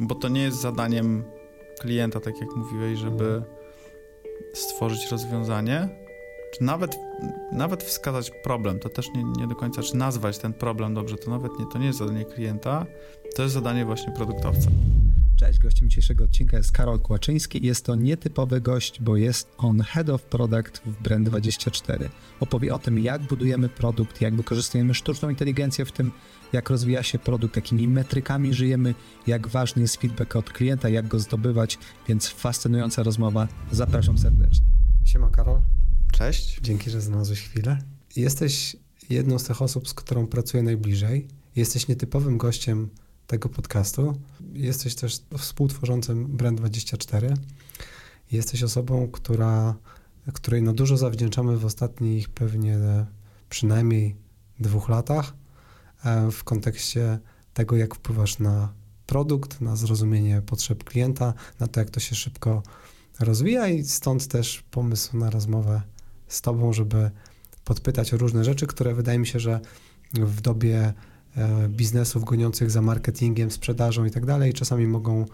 bo to nie jest zadaniem klienta, tak jak mówiłeś, żeby stworzyć rozwiązanie, czy nawet, nawet wskazać problem, to też nie, nie do końca, czy nazwać ten problem dobrze, to nawet nie, to nie jest zadanie klienta, to jest zadanie właśnie produktowca. Cześć, gościem dzisiejszego odcinka jest Karol Kłaczyński. Jest to nietypowy gość, bo jest on Head of Product w Brand24. Opowie o tym, jak budujemy produkt, jak wykorzystujemy sztuczną inteligencję w tym, jak rozwija się produkt, jakimi metrykami żyjemy, jak ważny jest feedback od klienta, jak go zdobywać, więc fascynująca rozmowa. Zapraszam serdecznie. Siema Karol. Cześć. Dzięki, że znalazłeś chwilę. Jesteś jedną z tych osób, z którą pracuję najbliżej. Jesteś nietypowym gościem tego podcastu. Jesteś też współtworzącym Brand24. Jesteś osobą, która, której no dużo zawdzięczamy w ostatnich pewnie przynajmniej dwóch latach e, w kontekście tego, jak wpływasz na produkt, na zrozumienie potrzeb klienta, na to, jak to się szybko rozwija i stąd też pomysł na rozmowę z Tobą, żeby podpytać o różne rzeczy, które wydaje mi się, że w dobie biznesów goniących za marketingiem, sprzedażą i tak dalej, czasami mogą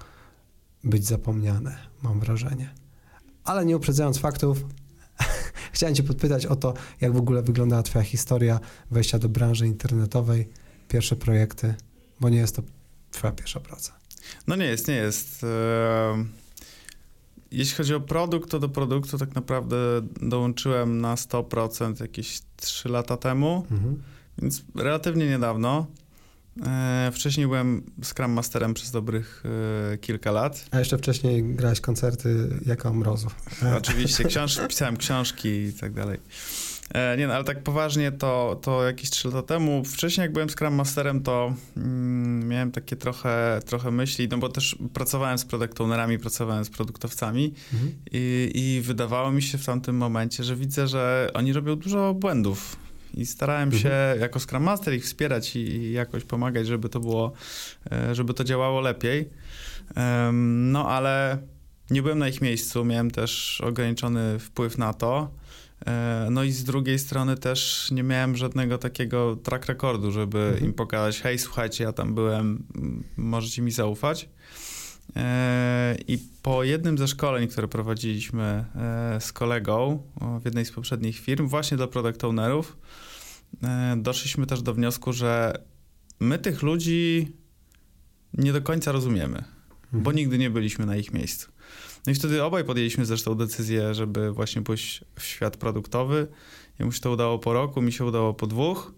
być zapomniane, mam wrażenie. Ale nie uprzedzając faktów, chciałem Cię podpytać o to, jak w ogóle wyglądała Twoja historia wejścia do branży internetowej, pierwsze projekty, bo nie jest to Twoja pierwsza praca. No nie jest, nie jest. Jeśli chodzi o produkt, to do produktu tak naprawdę dołączyłem na 100% jakieś 3 lata temu, mhm. Więc relatywnie niedawno. E, wcześniej byłem Scrum Masterem przez dobrych e, kilka lat. A jeszcze wcześniej grałeś koncerty jako Mrozu. Oczywiście, książ pisałem książki i tak dalej. E, nie no, ale tak poważnie to, to jakieś 3 lata temu. Wcześniej jak byłem Scrum Masterem, to mm, miałem takie trochę, trochę myśli, no bo też pracowałem z product ownerami, pracowałem z produktowcami mhm. i, i wydawało mi się w tamtym momencie, że widzę, że oni robią dużo błędów. I starałem mhm. się jako Scrum Master ich wspierać i, i jakoś pomagać, żeby to było, e, żeby to działało lepiej. No ale nie byłem na ich miejscu, miałem też ograniczony wpływ na to. E, no i z drugiej strony też nie miałem żadnego takiego track recordu, żeby mhm. im pokazać, hej, słuchajcie, ja tam byłem, możecie mi zaufać. E, I po jednym ze szkoleń, które prowadziliśmy e, z kolegą w jednej z poprzednich firm, właśnie dla product ownerów, doszliśmy też do wniosku, że my tych ludzi nie do końca rozumiemy, mhm. bo nigdy nie byliśmy na ich miejscu. No i wtedy obaj podjęliśmy zresztą decyzję, żeby właśnie pójść w świat produktowy. Jemu się to udało po roku, mi się udało po dwóch.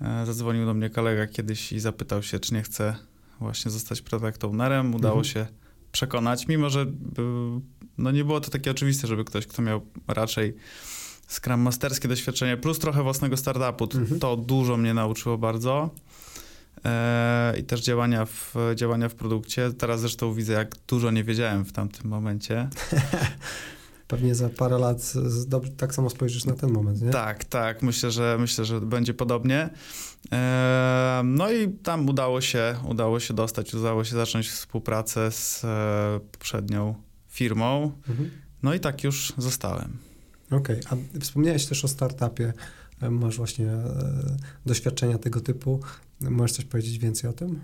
E, zadzwonił do mnie kolega kiedyś i zapytał się, czy nie chce właśnie zostać product ownerem. Udało mhm. się przekonać, mimo że no nie było to takie oczywiste, żeby ktoś, kto miał raczej Scrum Masterskie doświadczenie, plus trochę własnego startupu, mhm. to dużo mnie nauczyło bardzo. E, i też działania w, działania w produkcie. Teraz zresztą widzę, jak dużo nie wiedziałem w tamtym momencie. Pewnie za parę lat tak samo spojrzysz na ten moment, nie? Tak, tak. Myślę, że myślę, że będzie podobnie. E, no i tam udało się, udało się dostać, udało się zacząć współpracę z e, poprzednią firmą. Mhm. No i tak już zostałem. Okej, okay. a wspomniałeś też o startupie. Masz właśnie doświadczenia tego typu. Możesz coś powiedzieć więcej o tym?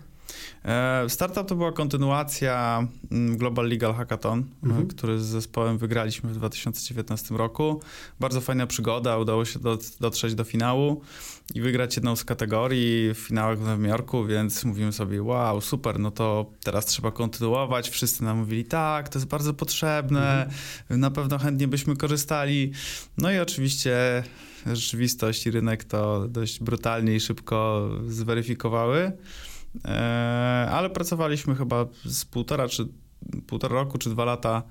E, startup to była kontynuacja mm, Global Legal Hackathon, e, mhm. który z zespołem wygraliśmy w 2019 roku. Bardzo fajna przygoda, udało się dotrzeć do finału i wygrać jedną z kategorii w finałach w Nowym Jorku, więc mówimy sobie, wow, super, no to teraz trzeba kontynuować. Wszyscy nam mówili, tak, to jest bardzo potrzebne, mhm. na pewno chętnie byśmy korzystali. No i oczywiście rzeczywistość i rynek to dość brutalnie i szybko zweryfikowały. E, ale pracowaliśmy chyba z półtora czy półtora roku czy dwa lata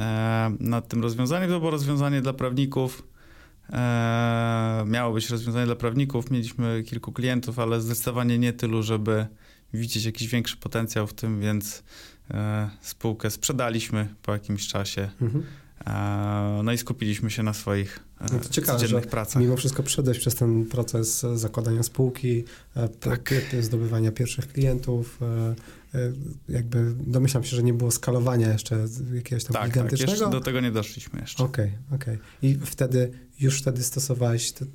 e, nad tym rozwiązaniem. To było rozwiązanie dla prawników. E, miało być rozwiązanie dla prawników. Mieliśmy kilku klientów, ale zdecydowanie nie tylu, żeby widzieć jakiś większy potencjał w tym, więc spółkę sprzedaliśmy po jakimś czasie. Mhm. No i skupiliśmy się na swoich no to ciekawe, codziennych pracach. Mimo wszystko przeszedłeś przez ten proces zakładania spółki, e, tak. zdobywania pierwszych klientów. E, e, jakby domyślam się, że nie było skalowania jeszcze jakiegoś tam tak, tak gigantycznego. Tak, do tego nie doszliśmy jeszcze. Okej, okay, okej. Okay. I wtedy, już wtedy stosowałeś te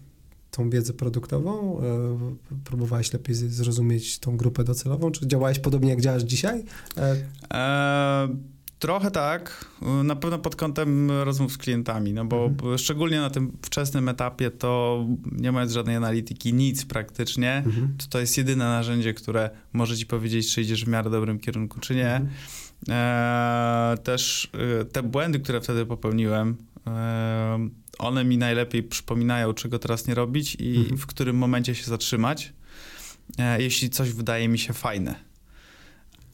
tą wiedzę produktową? E, próbowałeś lepiej zrozumieć tą grupę docelową? Czy działałeś podobnie jak działasz dzisiaj? E... Trochę tak. Na pewno pod kątem rozmów z klientami, no bo mhm. szczególnie na tym wczesnym etapie to nie mając żadnej analityki, nic praktycznie, mhm. to to jest jedyne narzędzie, które może ci powiedzieć, czy idziesz w miarę dobrym kierunku, czy nie. Mhm. E, też e, te błędy, które wtedy popełniłem, e, one mi najlepiej przypominają, czego teraz nie robić i mhm. w którym momencie się zatrzymać, e, jeśli coś wydaje mi się fajne.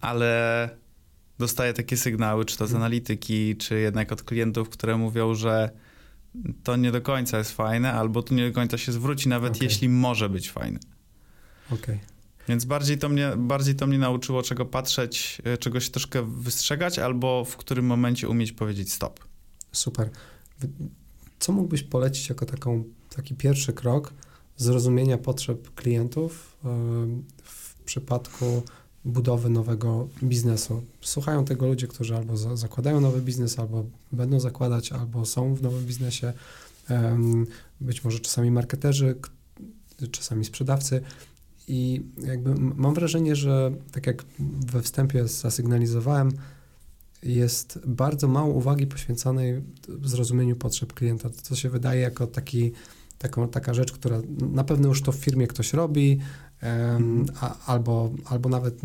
Ale dostaję takie sygnały, czy to z analityki, czy jednak od klientów, które mówią, że to nie do końca jest fajne, albo to nie do końca się zwróci, nawet okay. jeśli może być fajne. Okej. Okay. Więc bardziej to, mnie, bardziej to mnie nauczyło, czego patrzeć, e, czegoś troszkę wystrzegać, albo w którym momencie umieć powiedzieć stop. Super. Co mógłbyś polecić jako taką, taki pierwszy krok zrozumienia potrzeb klientów w przypadku budowy nowego biznesu? Słuchają tego ludzie, którzy albo za, zakładają nowy biznes, albo będą zakładać, albo są w nowym biznesie, być może czasami marketerzy, czasami sprzedawcy. I jakby mam wrażenie, że tak jak we wstępie zasygnalizowałem, jest bardzo mało uwagi poświęconej zrozumieniu potrzeb klienta. To się wydaje jako taki, taką, taka rzecz, która na pewno już to w firmie ktoś robi, a, albo, albo nawet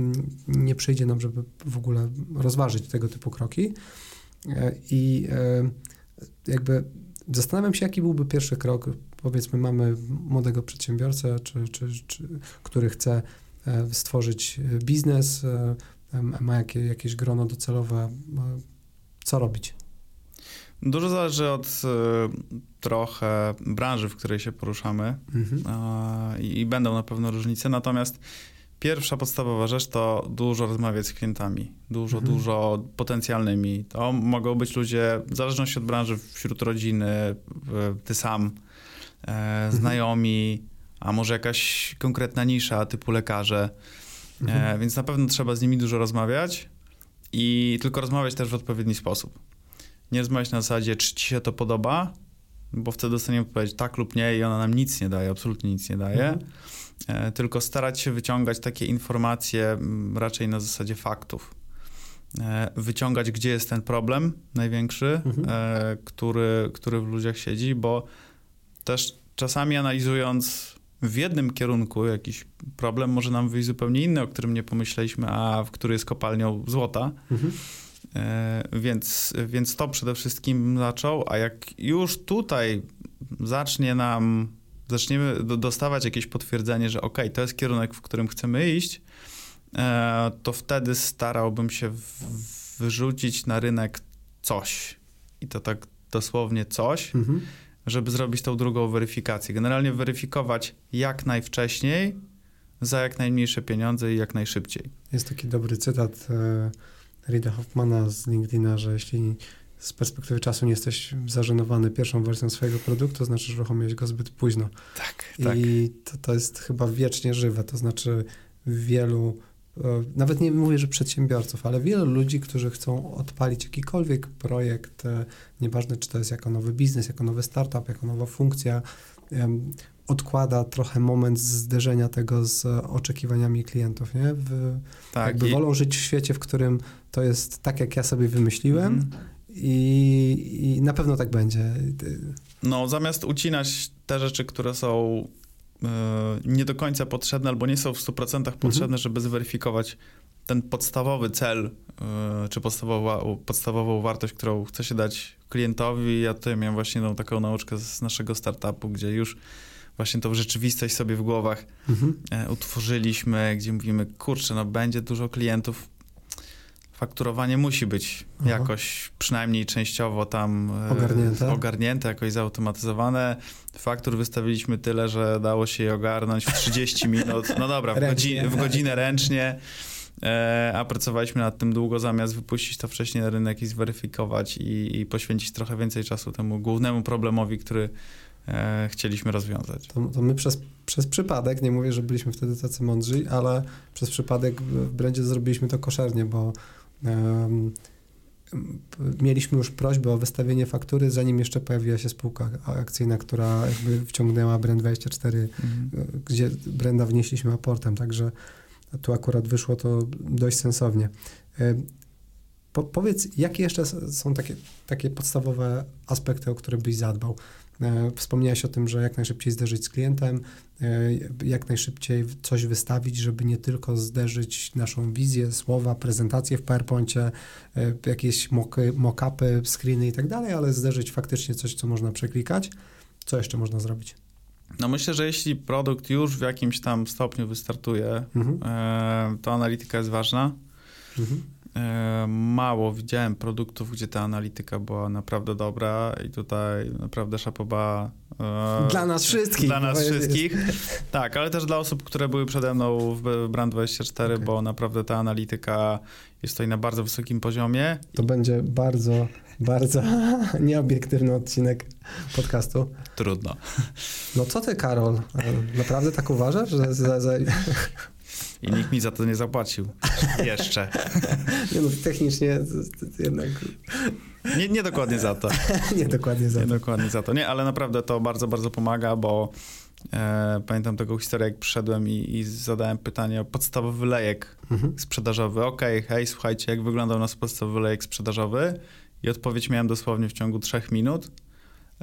nie przyjdzie nam, żeby w ogóle rozważyć tego typu kroki. E, I e, jakby zastanawiam się, jaki byłby pierwszy krok. Powiedzmy, mamy młodego przedsiębiorcę, czy, czy, czy, który chce e, stworzyć biznes, ma jakie, jakieś grono docelowe, co robić? Dużo zależy od y, trochę branży, w której się poruszamy mhm. i, i będą na pewno różnice, natomiast pierwsza podstawowa rzecz to dużo rozmawiać z klientami, dużo, mhm. dużo potencjalnymi. To mogą być ludzie, w zależności od branży, wśród rodziny, ty sam, e, mhm. znajomi, a może jakaś konkretna nisza typu lekarze. Mhm. E, więc na pewno trzeba z nimi dużo rozmawiać i tylko rozmawiać też w odpowiedni sposób. Nie rozmawiać na zasadzie, czy ci się to podoba, bo wtedy dostaniemy odpowiedź tak lub nie i ona nam nic nie daje, absolutnie nic nie daje. Mhm. E, tylko starać się wyciągać takie informacje m, raczej na zasadzie faktów. E, wyciągać, gdzie jest ten problem największy, mhm. e, który, który w ludziach siedzi, bo też czasami analizując w jednym kierunku jakiś problem może nam wyjść zupełnie inny, o którym nie pomyśleliśmy, a w który jest kopalnią złota. Mhm. E, więc, więc to przede wszystkim zaczął, a jak już tutaj zacznie nam, zaczniemy dostawać jakieś potwierdzenie, że ok, to jest kierunek, w którym chcemy iść, e, to wtedy starałbym się wyrzucić na rynek coś. I to tak dosłownie coś. Mhm żeby zrobić tą drugą weryfikację. Generalnie weryfikować jak najwcześniej, za jak najmniejsze pieniądze i jak najszybciej. Jest taki dobry cytat e, Rida Hoffmana z LinkedIna, że jeśli z perspektywy czasu nie jesteś zażenowany pierwszą wersją swojego produktu, to znaczy, że uruchomiłeś go zbyt późno. Tak, tak. I to, to jest chyba wiecznie żywe, to znaczy wielu E, nawet nie mówię, że przedsiębiorców, ale wielu ludzi, którzy chcą odpalić jakikolwiek projekt, e, nieważne czy to jest jako nowy biznes, jako nowy startup, jako nowa funkcja, odkłada trochę moment zderzenia tego z oczekiwaniami klientów, nie? W, tak, jakby i... wolą żyć w świecie, w którym to jest tak, jak ja sobie wymyśliłem mm. i, i na pewno tak będzie. No, zamiast ucinać te rzeczy, które są E, nie do końca potrzebne albo nie są w 100% potrzebne, mhm. żeby zweryfikować ten podstawowy cel, e, czy podstawową, podstawową wartość, którą chce się dać klientowi. Ja tutaj miałem właśnie tą taką nauczkę z naszego startupu, gdzie już właśnie tą rzeczywistość sobie w głowach mhm. E, utworzyliśmy, gdzie mówimy, kurczę, no będzie dużo klientów, fakturowanie musi być Aha. jakoś przynajmniej częściowo tam e, ogarnięte. ogarnięte, jakoś zautomatyzowane. Faktur wystawiliśmy tyle, że dało się je ogarnąć w 30 minut. No dobra, w, godzinę, w godzinę ręcznie. E, a pracowaliśmy nad tym długo, zamiast wypuścić to wcześniej na rynek i zweryfikować i, i poświęcić trochę więcej czasu temu głównemu problemowi, który e, chcieliśmy rozwiązać. To, to, my przez, przez przypadek, nie mówię, że byliśmy wtedy tacy mądrzy, ale przez przypadek w Brandzie zrobiliśmy to koszernie, bo mieliśmy już prośbę o wystawienie faktury, zanim jeszcze pojawiła się spółka akcyjna, która jakby wciągnęła Brand24, mhm. gdzie Brenda wnieśliśmy aportem, także tu akurat wyszło to dość sensownie. E, po, powiedz, jakie jeszcze są takie, takie podstawowe aspekty, o które byś zadbał? E, wspomniałeś o tym, że jak najszybciej zderzyć z klientem, e, jak najszybciej coś wystawić, żeby nie tylko zderzyć naszą wizję, słowa, prezentację w PowerPoincie, e, jakieś mock-upy, screeny i tak dalej, ale zderzyć faktycznie coś, co można przeklikać. Co jeszcze można zrobić? No myślę, że jeśli produkt już w jakimś tam stopniu wystartuje, mhm. to analityka jest ważna. Mhm. E, mało widziałem produktów, gdzie ta analityka była naprawdę dobra i tutaj naprawdę szapoba. E, dla nas wszystkich. Dla nas wszystkich. Tak, ale też dla osób, które były przede mną w Brand24, okay. bo naprawdę ta analityka jest tutaj na bardzo wysokim poziomie. To będzie bardzo, bardzo nieobiektywny odcinek podcastu. Trudno. No co ty, Karol? E, naprawdę tak uważasz? Że, że, że... I nikt mi za to nie zapłacił. Jeszcze. Nie no, technicznie jednak... Nie, nie dokładnie za to. nie dokładnie za nie to. dokładnie za to. Nie, ale naprawdę to bardzo, bardzo pomaga, bo e, pamiętam taką historię, jak przyszedłem i, i zadałem pytanie o podstawowy lejek mhm. sprzedażowy. Okej, okay, hej, słuchajcie, jak wyglądał nasz podstawowy lejek sprzedażowy? I odpowiedź miałem dosłownie w ciągu trzech minut.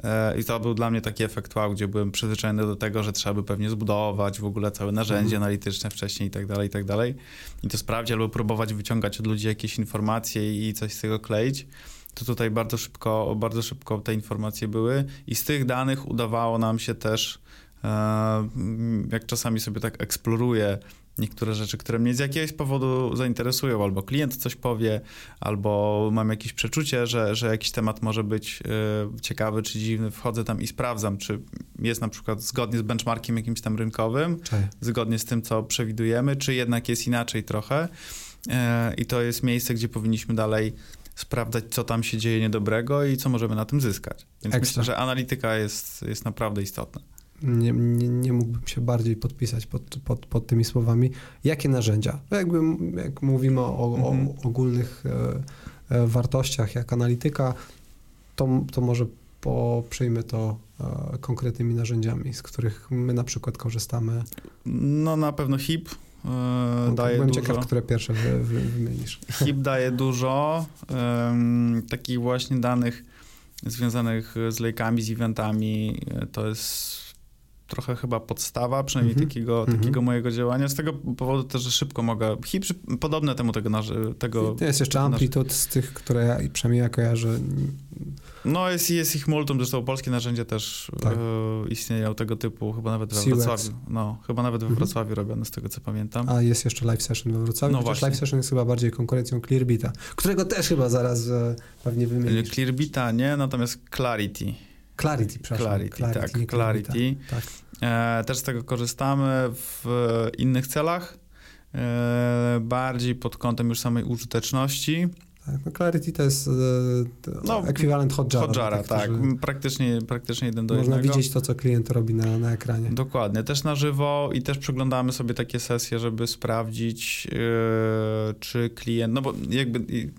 E, I to był dla mnie taki efekt wow, gdzie byłem przyzwyczajony do tego, że trzeba by pewnie zbudować w ogóle całe narzędzie mhm. analityczne wcześniej i tak dalej, i tak dalej. I to sprawdzić albo próbować wyciągać od ludzi jakieś informacje i coś z tego kleić. To tutaj bardzo szybko, bardzo szybko te informacje były i z tych danych udawało nam się też, e, jak czasami sobie tak eksploruję niektóre rzeczy, które mnie z jakiegoś powodu zainteresują, albo klient coś powie, albo mam jakieś przeczucie, że, że jakiś temat może być y, ciekawy czy dziwny, wchodzę tam i sprawdzam, czy jest na przykład zgodnie z benchmarkiem jakimś tam rynkowym, Cześć. zgodnie z tym, co przewidujemy, czy jednak jest inaczej trochę. Y, I to jest miejsce, gdzie powinniśmy dalej sprawdzać, co tam się dzieje niedobrego i co możemy na tym zyskać. Więc Ekstra. myślę, że analityka jest, jest naprawdę istotna nie, nie, nie mógłbym się bardziej podpisać pod, pod, pod tymi słowami. Jakie narzędzia? Jakby, jak mówimy o, mhm. o ogólnych e, e, wartościach, jak analityka, to, to może poprzyjmy to e, konkretnymi narzędziami, z których my na przykład korzystamy. No na pewno HIP e, no, daje byłem dużo. ciekaw, które pierwsze wy, wy, wymienisz. HIP daje dużo takich właśnie danych związanych z lejkami, z eventami. To jest trochę chyba podstawa, przynajmniej mm -hmm. takiego, mm -hmm. takiego mojego działania. Z tego powodu też, że szybko mogę, hip, podobne temu tego, tego To jest jeszcze Amplitude z tych, które ja, przynajmniej ja kojarzę. No jest, jest ich multum, zresztą polskie narzędzia też tak. e, istnieją tego typu, chyba nawet we Wrocławiu. No, chyba nawet we mhm. Wrocławiu robione, z tego co pamiętam. A jest jeszcze Live Session we Wrocławiu, no chociaż Live Session jest chyba bardziej konkurencją Clearbita, którego też chyba zaraz e, pewnie wymienisz. Clearbita nie, natomiast Clarity. Clarity, przepraszam. Clarity, Clarity tak, Clarity. Tak. E, też z tego korzystamy w innych celach, e, bardziej pod kątem już samej użyteczności. Tak, no Clarity to jest e, no, ekwiwalent Hotjara. Hotjara, tak. Praktycznie, praktycznie jeden do Można jednego. widzieć to, co klient robi na, na ekranie. Dokładnie. Też na żywo i też przeglądamy sobie takie sesje, żeby sprawdzić, yy, czy klient... No bo jakby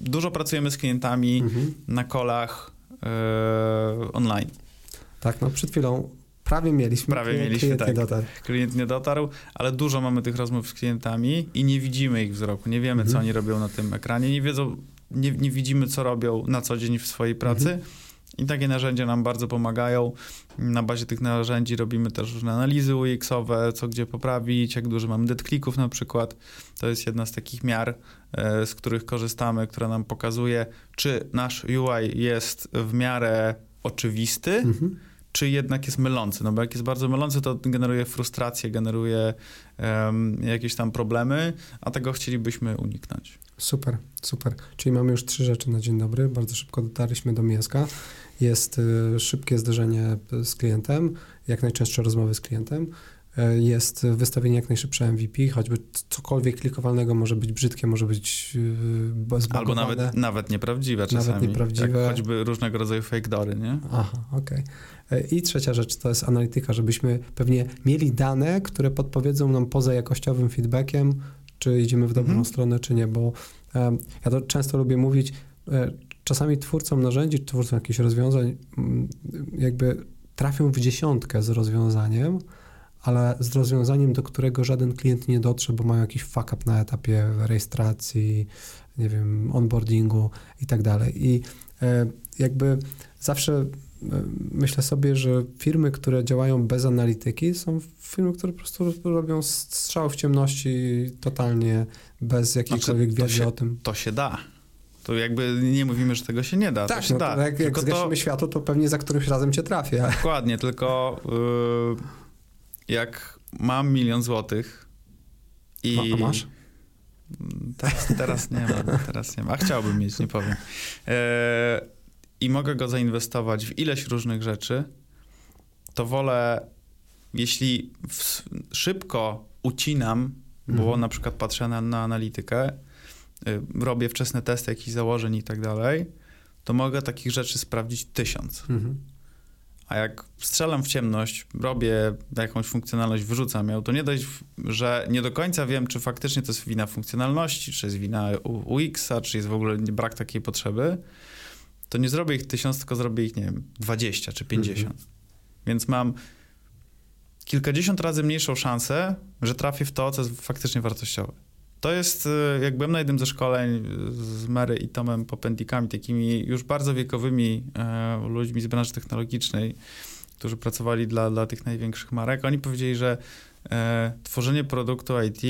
dużo pracujemy z klientami mhm. na kolach yy, online. Tak, no przed chwilą prawie mieliśmy. Prawie klient, mieliśmy, klient tak. nie dotarł. Klient nie dotarł, ale dużo mamy tych rozmów z klientami i nie widzimy ich wzroku, nie wiemy, mhm. co oni robią na tym ekranie, nie wiedzą, nie, nie widzimy, co robią na co dzień w swojej pracy. Mhm. I takie narzędzia nam bardzo pomagają. Na bazie tych narzędzi robimy też różne analizy UX-owe, co gdzie poprawić, jak dużo mamy dead clicków na przykład. To jest jedna z takich miar, e, z których korzystamy, która nam pokazuje, czy nasz UI jest w miarę oczywisty, mhm czy jednak jest mylący. No bo jak jest bardzo mylący, to generuje frustrację, generuje um, jakieś tam problemy, a tego chcielibyśmy uniknąć. Super, super. Czyli mamy już trzy rzeczy na dzień dobry. Bardzo szybko dotarliśmy do mięska. Jest y, szybkie zderzenie z klientem, jak najczęstsze rozmowy z klientem. Y, jest wystawienie jak najszybsze MVP, choćby cokolwiek klikowalnego może być brzydkie, może być yy, Albo nawet, nawet nieprawdziwe czasami. Nawet nieprawdziwe. Jak choćby różnego rodzaju fake dory, nie? Aha, okej. Okay. I trzecia rzecz to jest analityka, żebyśmy pewnie mieli dane, które podpowiedzą nam poza jakościowym feedbackiem, czy idziemy w dobrą mhm. stronę, czy nie, bo ja to często lubię mówić, e, czasami twórcom narzędzi, twórcom jakichś rozwiązań mm, jakby trafią w dziesiątkę z rozwiązaniem, ale z rozwiązaniem, do którego żaden klient nie dotrze, bo mają jakiś fuck up na etapie rejestracji, nie wiem, onboardingu i tak dalej. I e, jakby zawsze e, myślę sobie, że firmy, które działają bez analityki, są firmy, które po prostu robią strzał w ciemności totalnie, bez jakiejkolwiek znaczy, wiedzy się, o tym. To się da. To jakby nie mówimy, że tego się nie da. Tak, to się no da. Jak, jak zgasimy to... światło, to pewnie za którymś razem cię trafię. Dokładnie, tylko yy, jak mam milion złotych i... A, a masz? Teraz, teraz nie mam, teraz nie mam. A chciałbym mieć, nie powiem. E, I mogę go zainwestować w ileś różnych rzeczy, to wolę, jeśli w, szybko ucinam, bo mhm. na przykład patrzę na, na analitykę, robię wczesne testy jakichś założeń i tak dalej, to mogę takich rzeczy sprawdzić tysiąc. Mhm. A jak strzelam w ciemność, robię jakąś funkcjonalność, wyrzucam ją, to nie dość, że nie do końca wiem, czy faktycznie to jest wina funkcjonalności, czy jest wina UX-a, czy jest w ogóle brak takiej potrzeby, to nie zrobię ich tysiąc, tylko zrobię ich, nie wiem, 20 czy 50. Mhm. Więc mam kilkadziesiąt razy mniejszą szansę, że trafię w to, co jest faktycznie wartościowe. To jest, y, jak byłem na jednym ze szkoleń z Mary i Tomem Popendikami, takimi już bardzo wiekowymi e, ludźmi z branży technologicznej, którzy pracowali dla, dla tych największych marek, oni powiedzieli, że e, tworzenie produktu IT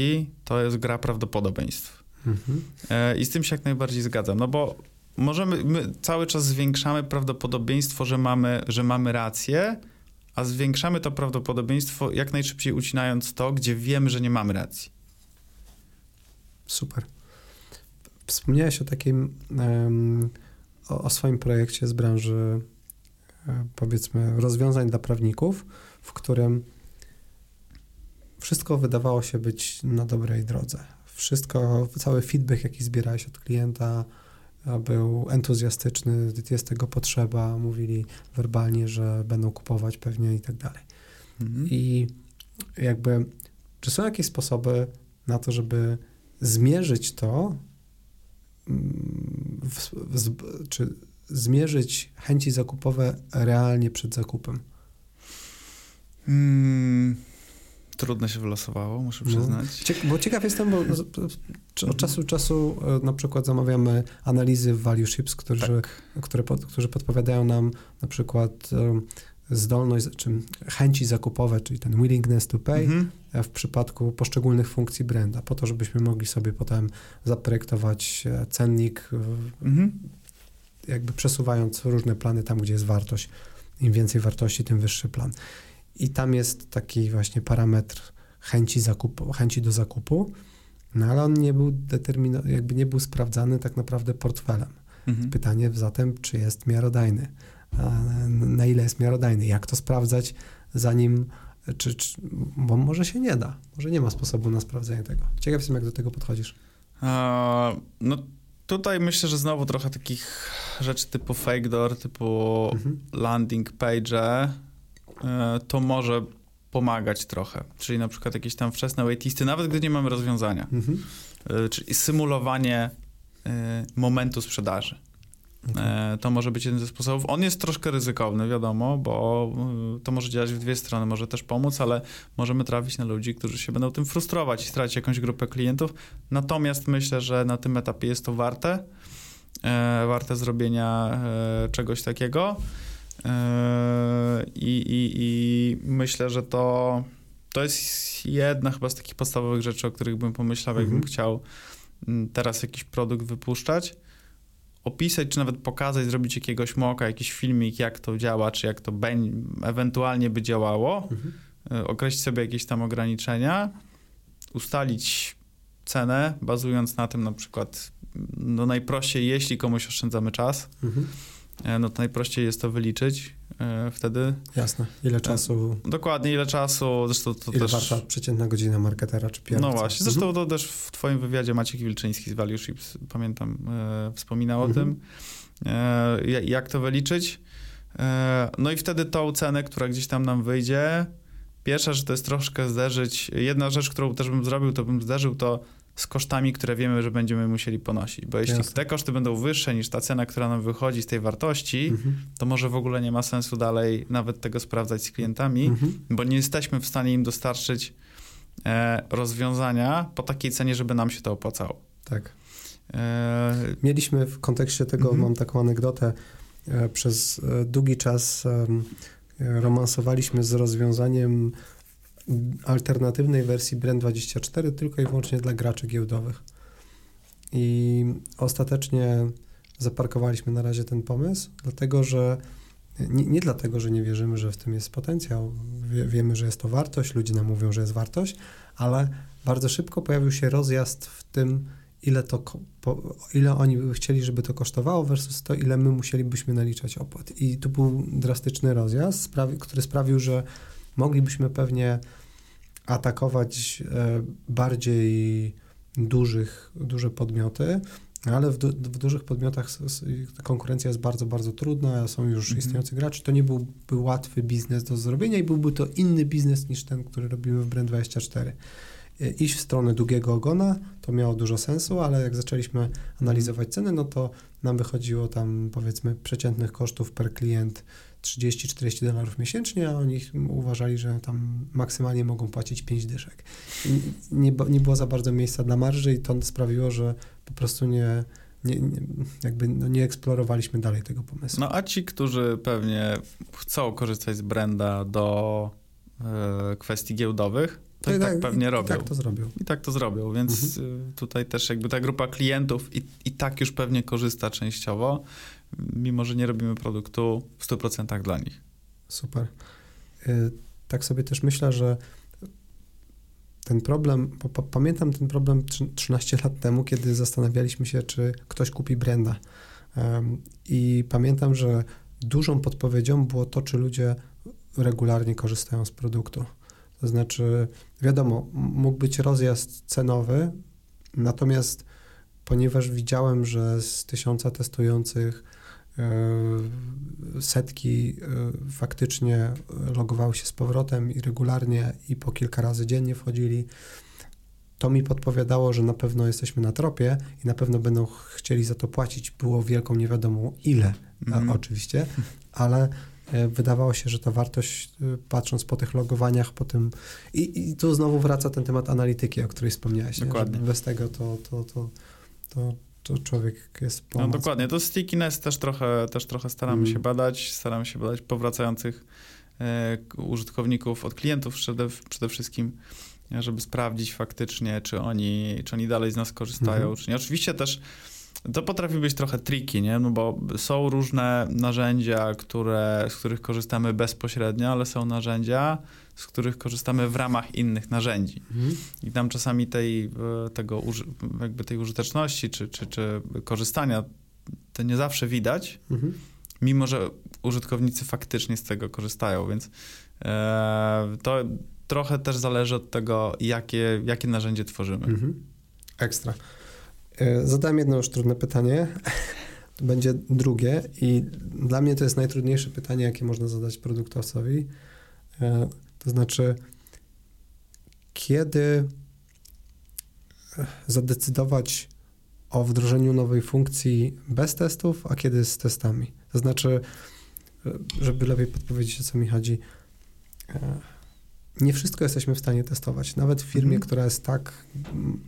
to jest gra prawdopodobieństw. Mhm. E, I z tym się jak najbardziej zgadzam, no bo możemy, my cały czas zwiększamy prawdopodobieństwo, że mamy, że mamy rację, a zwiększamy to prawdopodobieństwo jak najszybciej ucinając to, gdzie wiemy, że nie mamy racji. Super. Wspomniałeś o takim, o, o, swoim projekcie z branży, e, powiedzmy, rozwiązań dla prawników, w którym wszystko wydawało się być na dobrej drodze. Wszystko, cały feedback, jaki zbierałeś od klienta, był entuzjastyczny, jest tego potrzeba, mówili werbalnie, że będą kupować pewnie i tak dalej. Mhm. I jakby, czy są jakieś sposoby na to, żeby zmierzyć to, mm, w, w, czy zmierzyć chęci zakupowe realnie przed zakupem? Hmm, trudno się wylosowało, muszę no. przyznać. No, bo ciekaw jestem, bo od czasu do czasu e, na przykład zamawiamy analizy w Value Ships, którzy, tak. które pod, którzy podpowiadają nam na przykład um, zdolność, czy chęci zakupowe, czyli ten willingness to pay mhm. W przypadku poszczególnych funkcji branda, po to, żebyśmy mogli sobie potem zaprojektować e, cennik, mhm. jakby przesuwając różne plany tam, gdzie jest wartość. Im więcej wartości, tym wyższy plan. I tam jest taki właśnie parametr chęci zakupu, chęci do zakupu, no ale on nie był determinowany, jakby nie był sprawdzany tak naprawdę portfelem. Mhm. Pytanie zatem, czy jest miarodajny na ile jest miarodajny, jak to sprawdzać, zanim, czy, czy, bo może się nie da, może nie ma sposobu na sprawdzenie tego. Ciekaw jestem, jak do tego podchodzisz. no tutaj myślę, że znowu trochę takich rzeczy typu fake door, typu mhm. landing page, e, to może pomagać trochę. Czyli na przykład jakieś tam wczesne waitisty, nawet gdy nie mamy rozwiązania. Mhm. E, czyli symulowanie e, momentu sprzedaży. Okay. E, to może być jeden ze sposobów. On jest troszkę ryzykowny, wiadomo, bo e, to może działać w dwie strony. Może też pomóc, ale możemy trafić na ludzi, którzy się będą tym frustrować i stracić jakąś grupę klientów. Natomiast myślę, że na tym etapie jest to warte. E, warte zrobienia czegoś takiego. I, i, I myślę, że to, to jest jedna chyba z takich podstawowych rzeczy, o których bym pomyślał, jakbym mhm. chciał mm, teraz jakiś produkt wypuszczać opisać, czy nawet pokazać, zrobić jakiegoś moka, jakiś filmik, jak to działa, czy jak to ewentualnie by działało, mhm. E, określić sobie jakieś tam ograniczenia, ustalić cenę, bazując na tym na przykład, no najprościej, jeśli komuś oszczędzamy czas, mhm. E, no to najprościej jest to wyliczyć e, wtedy. Jasne. Ile czasu? Dokładnie, ile czasu. Zresztą to ile też... wasza przeciętna godzina marketera czy pierwsza? No właśnie. Zresztą mhm. to też w twoim wywiadzie Maciek Wilczyński z Value Ships, pamiętam, e, wspominał mhm. o tym, e, jak to wyliczyć. E, no i wtedy tą cenę, która gdzieś tam nam wyjdzie, pierwsza, że to jest troszkę zderzyć. Jedna rzecz, którą też bym zrobił, to bym zderzył to z kosztami, które wiemy, że będziemy musieli ponosić. Bo jeśli Jasne. te koszty będą wyższe niż ta cena, która nam wychodzi z tej wartości, Mhm. to może w ogóle nie ma sensu dalej nawet tego sprawdzać z klientami, Mhm. bo nie jesteśmy w stanie im dostarczyć e, rozwiązania po takiej cenie, żeby nam się to opłacało. Tak. E, Mieliśmy w kontekście tego, Mhm. mam taką anegdotę, e, przez e, długi czas e, romansowaliśmy z rozwiązaniem alternatywnej wersji Brand24 tylko i wyłącznie dla graczy giełdowych. I ostatecznie zaparkowaliśmy na razie ten pomysł, dlatego że nie, nie dlatego, że nie wierzymy, że w tym jest potencjał. Wie, wiemy, że jest to wartość, ludzie nam mówią, że jest wartość, ale bardzo szybko pojawił się rozjazd w tym, ile, to, po, ile oni by chcieli, żeby to kosztowało, versus to, ile my musielibyśmy naliczać opłat. I tu był drastyczny rozjazd, sprawi, który sprawił, że moglibyśmy pewnie atakować e, bardziej dużych, duże podmioty, ale w, du, w dużych podmiotach konkurencja jest bardzo, bardzo trudna, są już Mhm. istniejący gracze. To nie byłby łatwy biznes do zrobienia i byłby to inny biznes niż ten, który robimy w Brand24 e, iść w stronę długiego ogona, to miało dużo sensu, ale jak zaczęliśmy analizować ceny, no to nam wychodziło tam powiedzmy przeciętnych kosztów per klient 30-40 dolarów miesięcznie, a oni uważali, że tam maksymalnie mogą płacić 5 dyszek. I nie, nie było za bardzo miejsca dla marży i to sprawiło, że po prostu nie, nie, nie, jakby no nie eksplorowaliśmy dalej tego pomysłu. No a ci, którzy pewnie chcą korzystać z branda do e, kwestii giełdowych, to i tak pewnie i, robią. I tak to zrobią. I tak to zrobią, więc y, tutaj też jakby ta grupa klientów i, i tak już pewnie korzysta częściowo, mimo że nie robimy produktu w 100% dla nich. Super. Y, Tak sobie też myślę, że ten problem, pamiętam ten problem trzy- 13 lat temu, kiedy zastanawialiśmy się, czy ktoś kupi Brenda. I pamiętam, że dużą podpowiedzią było to, czy ludzie regularnie korzystają z produktu. To znaczy, wiadomo, mógł być rozjazd cenowy, natomiast ponieważ widziałem, że z tysiąca testujących setki e, faktycznie logowały się z powrotem i regularnie i po kilka razy dziennie wchodzili, to mi podpowiadało, że na pewno jesteśmy na tropie i na pewno będą chcieli za to płacić. Było wielką niewiadomą ile, a, oczywiście, ale e, wydawało się, że ta wartość, e, patrząc po tych logowaniach, po tym... I, i tu znowu wraca ten temat analityki, o której wspomniałeś. nie? Dokładnie. Bez tego to, to, to, to, to człowiek jest No pomoc. dokładnie, to stickiness też trochę, też trochę staramy Mm. się badać, staramy się badać powracających e, użytkowników od klientów przede, przede wszystkim, żeby sprawdzić faktycznie, czy oni, czy oni dalej z nas korzystają, Mhm. czy nie. Oczywiście też to potrafi być trochę tricky, nie? No bo są różne narzędzia, które, z których korzystamy bezpośrednio, ale są narzędzia, z których korzystamy w ramach innych narzędzi. Mhm. I tam czasami tej, e, tego, jakby tej użyteczności czy, czy, czy korzystania to nie zawsze widać, Mhm. mimo że użytkownicy faktycznie z tego korzystają, więc e, to trochę też zależy od tego, jakie, jakie narzędzie tworzymy. Mhm. Ekstra. E, Zadałem jedno już trudne pytanie. To będzie drugie i dla mnie to jest najtrudniejsze pytanie, jakie można zadać produktowcowi. To znaczy, kiedy zadecydować o wdrożeniu nowej funkcji bez testów, a kiedy z testami? To znaczy, żeby lepiej podpowiedzieć, o co mi chodzi, e, nie wszystko jesteśmy w stanie testować. Nawet w firmie, Mhm. która jest tak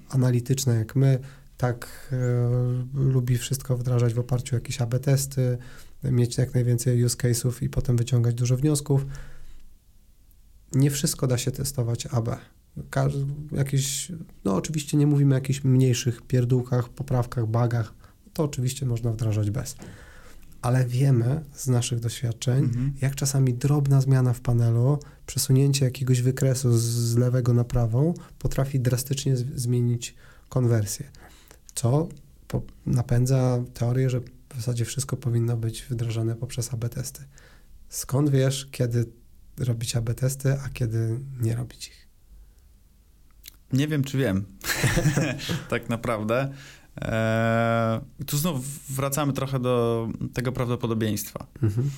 analityczna jak my, tak e, lubi wszystko wdrażać w oparciu o jakieś AB testy, mieć jak najwięcej use case'ów i potem wyciągać dużo wniosków. Nie wszystko da się testować AB. Każ, jakieś, no oczywiście nie mówimy o jakichś mniejszych pierdółkach, poprawkach, bugach. To oczywiście można wdrażać bez. Ale wiemy z naszych doświadczeń, Mhm. jak czasami drobna zmiana w panelu, przesunięcie jakiegoś wykresu z, z lewego na prawą potrafi drastycznie z, zmienić konwersję, co po, napędza teorię, że w zasadzie wszystko powinno być wdrażane poprzez AB testy. Skąd wiesz, kiedy robić AB testy, a kiedy nie robić ich? Nie wiem, czy wiem. tak naprawdę. E, I tu znów wracamy trochę do tego prawdopodobieństwa. Mhm.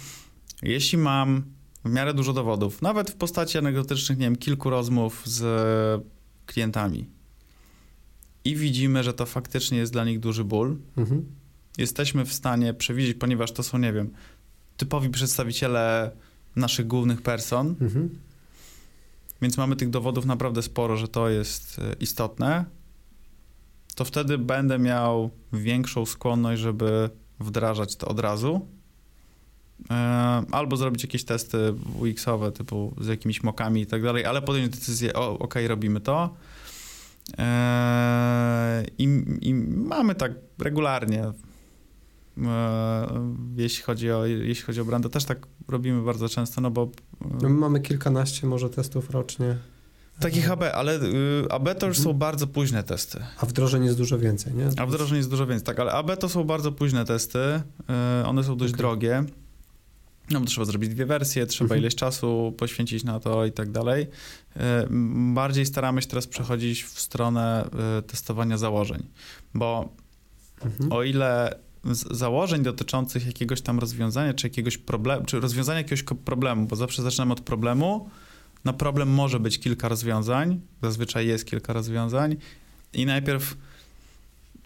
Jeśli mam w miarę dużo dowodów, nawet w postaci anegdotycznych, nie wiem, kilku rozmów z klientami i widzimy, że to faktycznie jest dla nich duży ból, Mhm. jesteśmy w stanie przewidzieć, ponieważ to są, nie wiem, typowi przedstawiciele naszych głównych person, Mhm. więc mamy tych dowodów naprawdę sporo, że to jest e, istotne, to wtedy będę miał większą skłonność, żeby wdrażać to od razu. E, Albo zrobić jakieś testy UX-owe, typu z jakimiś mokami i tak dalej, ale podjąć decyzję, o, ok, robimy to. E, I, I mamy tak regularnie, jeśli chodzi o, jeśli chodzi o brandę, też tak robimy bardzo często, no bo No, my mamy kilkanaście może testów rocznie, Takich AB, ale y, AB to już są bardzo późne testy. a wdrożeń jest dużo więcej, nie? A wdrożeń jest dużo więcej, tak, ale AB to są bardzo późne testy, one są dość Okej. drogie. No, bo trzeba zrobić dwie wersje, trzeba Mhm. ileś czasu poświęcić na to i tak dalej. Bardziej staramy się teraz przechodzić w stronę testowania założeń, bo Mhm. o ile założeń dotyczących jakiegoś tam rozwiązania, czy jakiegoś problemu, czy rozwiązania jakiegoś problemu, bo zawsze zaczynamy od problemu, na problem może być kilka rozwiązań, zazwyczaj jest kilka rozwiązań i najpierw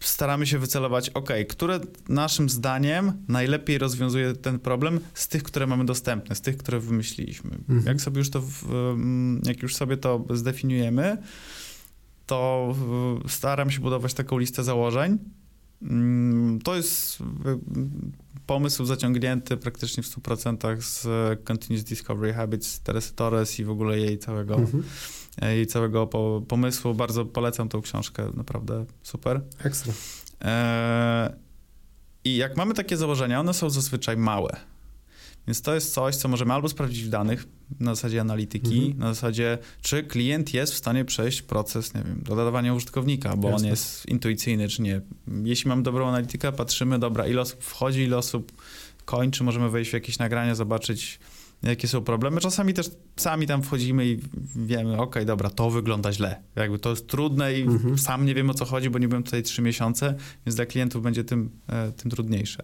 staramy się wycelować, ok, które naszym zdaniem najlepiej rozwiązuje ten problem z tych, które mamy dostępne, z tych, które wymyśliliśmy. Mhm. Jak sobie już to, mm, jak już sobie to zdefiniujemy, to staram się budować taką listę założeń. Mm, To jest y, pomysł zaciągnięty praktycznie w 100% z Continuous Discovery Habits Teresy Torres i w ogóle jej całego, Mhm. jej całego po, pomysłu. Bardzo polecam tą książkę, naprawdę super. Ekstra. Eee, I jak mamy takie założenia, one są zazwyczaj małe. Więc to jest coś, co możemy albo sprawdzić w danych na zasadzie analityki, Mhm. na zasadzie, czy klient jest w stanie przejść proces, nie wiem, dodawania użytkownika, bo on jest intuicyjny, czy nie. Jeśli mamy dobrą analitykę, patrzymy, dobra, ile osób wchodzi, ile osób kończy, możemy wejść w jakieś nagrania, zobaczyć, jakie są problemy. Czasami też sami tam wchodzimy i wiemy, okej, dobra, to wygląda źle. Jakby to jest trudne i Mhm. sam nie wiem o co chodzi, bo nie byłem tutaj trzy miesiące, więc dla klientów będzie tym, e, tym trudniejsze.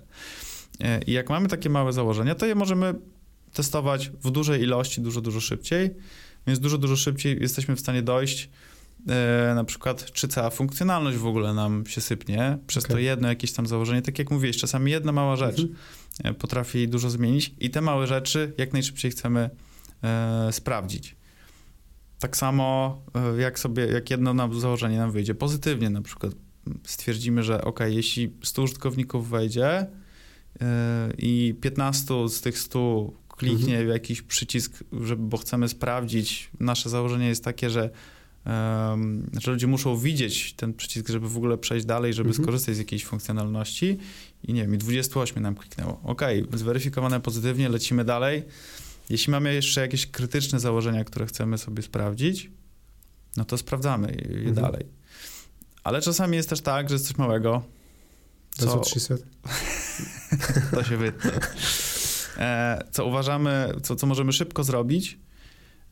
E, I jak mamy takie małe założenia, to je możemy testować w dużej ilości, dużo, dużo szybciej, więc dużo, dużo szybciej jesteśmy w stanie dojść e, na przykład, czy cała funkcjonalność w ogóle nam się sypnie przez to Okej. jedno jakieś tam założenie. Tak jak mówiłeś, czasami jedna mała rzecz Mhm. e, potrafi dużo zmienić i te małe rzeczy jak najszybciej chcemy e, sprawdzić. Tak samo jak sobie, jak jedno nam założenie nam wyjdzie pozytywnie, na przykład stwierdzimy, że ok, jeśli 100 użytkowników wejdzie i 15 z tych 100 kliknie w jakiś przycisk, żeby, bo chcemy sprawdzić, nasze założenie jest takie, że, em, że ludzie muszą widzieć ten przycisk, żeby w ogóle przejść dalej, żeby Mhm. skorzystać z jakiejś funkcjonalności i nie wiem, i 28 nam kliknęło. Ok, zweryfikowane pozytywnie, lecimy dalej. Jeśli mamy jeszcze jakieś krytyczne założenia, które chcemy sobie sprawdzić, no to sprawdzamy je, Mhm. dalej. Ale czasami jest też tak, że jest coś małego, co, co 300? to się wytnie. E, co uważamy, co, co możemy szybko zrobić.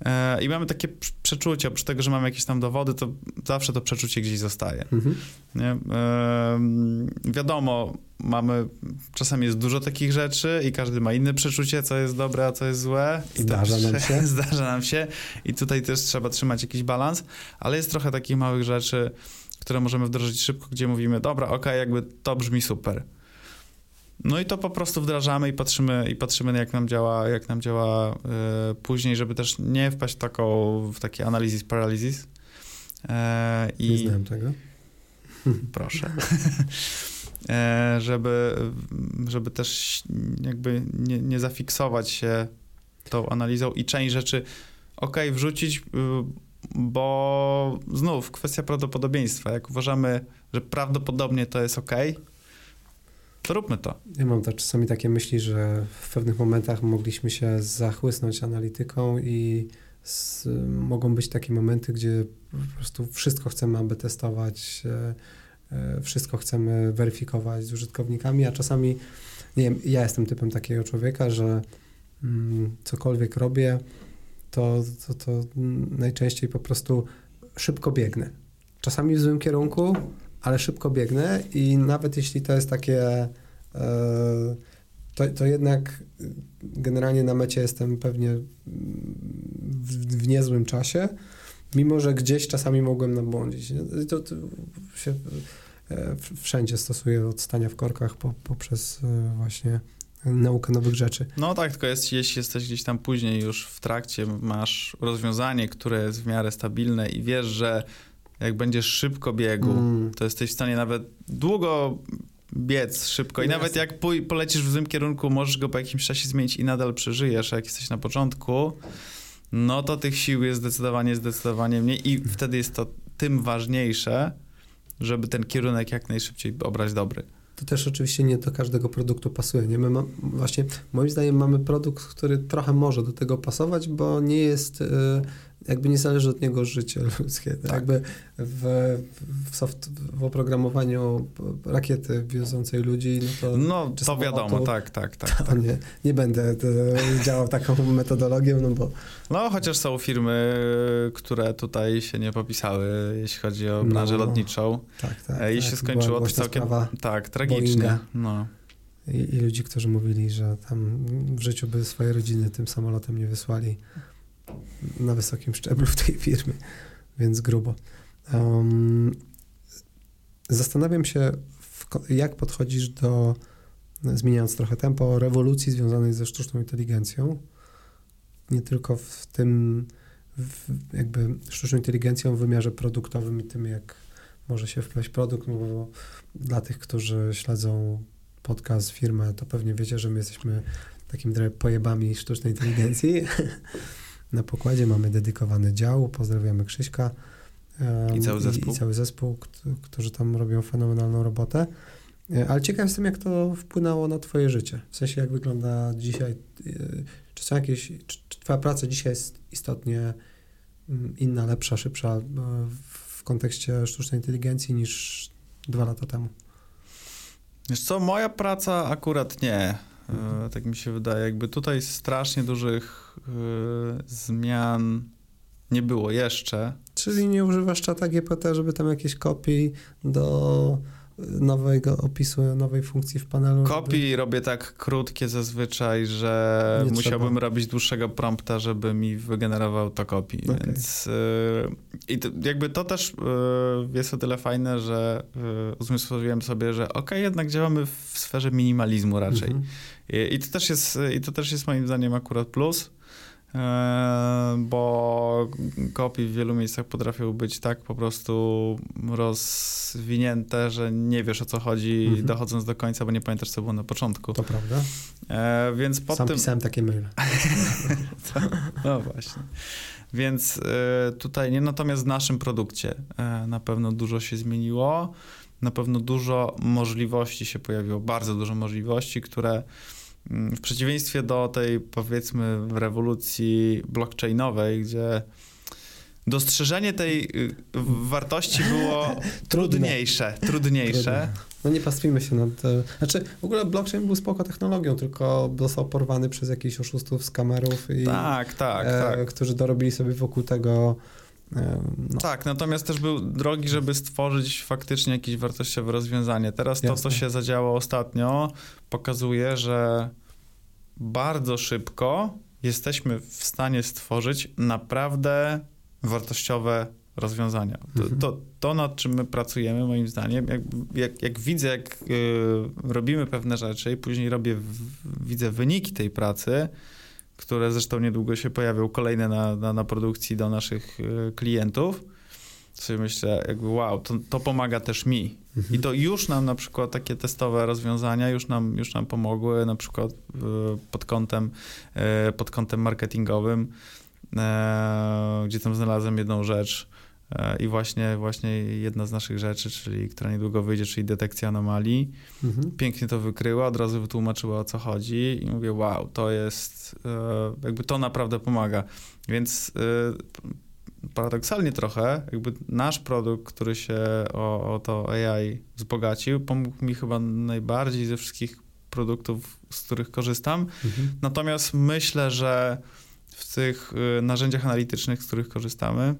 E, I mamy takie prz- przeczucie, oprócz tego, że mamy jakieś tam dowody, to zawsze to przeczucie gdzieś zostaje. Mhm. Em, wiadomo, mamy, czasami jest dużo takich rzeczy i każdy ma inne przeczucie, co jest dobre, a co jest złe. I Zdarza nam się. Zdarza nam się i tutaj też trzeba trzymać jakiś balans, ale jest trochę takich małych rzeczy, które możemy wdrożyć szybko, gdzie mówimy, dobra, okej, jakby to brzmi super. No i to po prostu wdrażamy i patrzymy, i patrzymy jak nam działa, jak nam działa e, później, żeby też nie wpaść w, taką, w takie analizis paralyzis. E, Nie I znałem tego. proszę. E, żeby, żeby też jakby nie, nie zafiksować się tą analizą i część rzeczy ok, wrzucić, y, bo znów kwestia prawdopodobieństwa. Jak uważamy, że prawdopodobnie to jest ok, to róbmy to. Ja mam też czasami takie myśli, że w pewnych momentach mogliśmy się zachłysnąć analityką i z, mogą być takie momenty, gdzie po prostu wszystko chcemy aby testować, e, e, wszystko chcemy weryfikować z użytkownikami, a czasami, nie wiem, ja jestem typem takiego człowieka, że mm, cokolwiek robię, to, to, to najczęściej po prostu szybko biegnę. Czasami w złym kierunku, ale szybko biegnę i nawet jeśli to jest takie, e, to, to jednak generalnie na mecie jestem pewnie w, w niezłym czasie, Mimo, że gdzieś czasami mogłem nabłądzić. To, to się e, wszędzie stosuję od stania w korkach po, poprzez e, właśnie naukę nowych rzeczy. No tak, tylko jest, jeśli jesteś gdzieś tam później już w trakcie, masz rozwiązanie, które jest w miarę stabilne i wiesz, że jak będziesz szybko biegu, mm. to jesteś w stanie nawet długo biec szybko i no nawet jak pój- polecisz w złym kierunku, możesz go po jakimś czasie zmienić i nadal przeżyjesz, a jak jesteś na początku, no to tych sił jest zdecydowanie, zdecydowanie mniej i wtedy jest to tym ważniejsze, żeby ten kierunek jak najszybciej obrać dobry. To też oczywiście nie do każdego produktu pasuje. Nie? My ma, właśnie, moim zdaniem mamy produkt, który trochę może do tego pasować, bo nie jest y, jakby nie zależy od niego życie ludzkie. Tak. Jakby w, w, soft, w oprogramowaniu rakiety wiozącej ludzi, no to... No, to wiadomo, tak, tak, tak. tak. Nie, nie będę działał taką metodologią, no bo... No, chociaż są firmy, które tutaj się nie popisały, jeśli chodzi o branżę no, lotniczą. Tak, tak. I tak, się skończyło to całkiem... Tak, tragicznie. No. I, I ludzi, którzy mówili, że tam w życiu by swoje rodziny tym samolotem nie wysłali na wysokim szczeblu w tej firmie, więc grubo. Um, zastanawiam się, w, jak podchodzisz do, zmieniając trochę tempo, rewolucji związanej ze sztuczną inteligencją. Nie tylko w tym, w jakby sztuczną inteligencją w wymiarze produktowym i tym, jak może się wpleść produkt, no bo dla tych, którzy śledzą podcast, firmę, to pewnie wiecie, że my jesteśmy takimi pojebami sztucznej inteligencji. Na pokładzie mamy dedykowany dział, pozdrawiamy Krzyśka. I cały zespół. I, i cały zespół, którzy tam robią fenomenalną robotę. E, ale ciekaw jestem, jak to wpłynęło na twoje życie. W sensie, jak wygląda dzisiaj, e, czy są jakieś, czy, czy twoja praca dzisiaj jest istotnie mm, inna, lepsza, szybsza e, w kontekście sztucznej inteligencji niż dwa lata temu? Wiesz co, moja praca akurat nie. Mhm. Tak mi się wydaje. Jakby tutaj strasznie dużych y, zmian nie było jeszcze. Czyli nie używasz czata GPT, żeby tam jakieś kopii do nowego opisu, nowej funkcji w panelu. Kopii żeby... robię tak krótkie zazwyczaj, że nie musiałbym trzeba. robić dłuższego prompta, żeby mi wygenerował to kopii. Okay. Więc yy, i to, jakby to też yy, jest o tyle fajne, że yy, uzmysłowiłem sobie, że ok, jednak działamy w sferze minimalizmu raczej. -hmm. I, I, to też jest, I to też jest moim zdaniem akurat plus. E, bo kopie w wielu miejscach potrafią być tak po prostu rozwinięte, że nie wiesz o co chodzi, mhm. dochodząc do końca, bo nie pamiętasz, co było na początku. To prawda. E, więc po Sam tym... pisałem takie maile. no właśnie. Więc e, tutaj nie, natomiast w naszym produkcie na pewno dużo się zmieniło, na pewno dużo możliwości się pojawiło, bardzo dużo możliwości, które w przeciwieństwie do tej, powiedzmy, rewolucji blockchainowej, gdzie dostrzeżenie tej y, wartości było trudniejsze, trudniejsze. No nie pastwimy się nad... Znaczy, w ogóle blockchain był spoko technologią, tylko został porwany przez jakichś oszustów z kamerów i... Tak, tak, e, tak. Którzy dorobili sobie wokół tego... No. Tak, natomiast też był drogi, żeby stworzyć faktycznie jakieś wartościowe rozwiązanie. Teraz to, Jasne. co się zadziało ostatnio, pokazuje, że bardzo szybko jesteśmy w stanie stworzyć naprawdę wartościowe rozwiązania. To, mhm. to, to, nad czym my pracujemy, moim zdaniem, jak, jak, jak widzę, jak y, robimy pewne rzeczy i później robię, w, widzę wyniki tej pracy, które zresztą niedługo się pojawią kolejne na, na, na produkcji do naszych y, klientów, sobie myślę, jakby wow, to, to pomaga też mi. Mhm. I to już nam na przykład takie testowe rozwiązania już nam, już nam pomogły, na przykład e, pod kątem, e, pod kątem marketingowym, e, gdzie tam znalazłem jedną rzecz i właśnie, właśnie jedna z naszych rzeczy, czyli która niedługo wyjdzie, czyli detekcja anomalii, mhm. pięknie to wykryła, od razu wytłumaczyła o co chodzi i mówię, wow, to jest, jakby to naprawdę pomaga. Więc paradoksalnie trochę, jakby nasz produkt, który się o, o to AI wzbogacił, pomógł mi chyba najbardziej ze wszystkich produktów, z których korzystam. Mhm. Natomiast myślę, że w tych y, narzędziach analitycznych, z których korzystamy, e,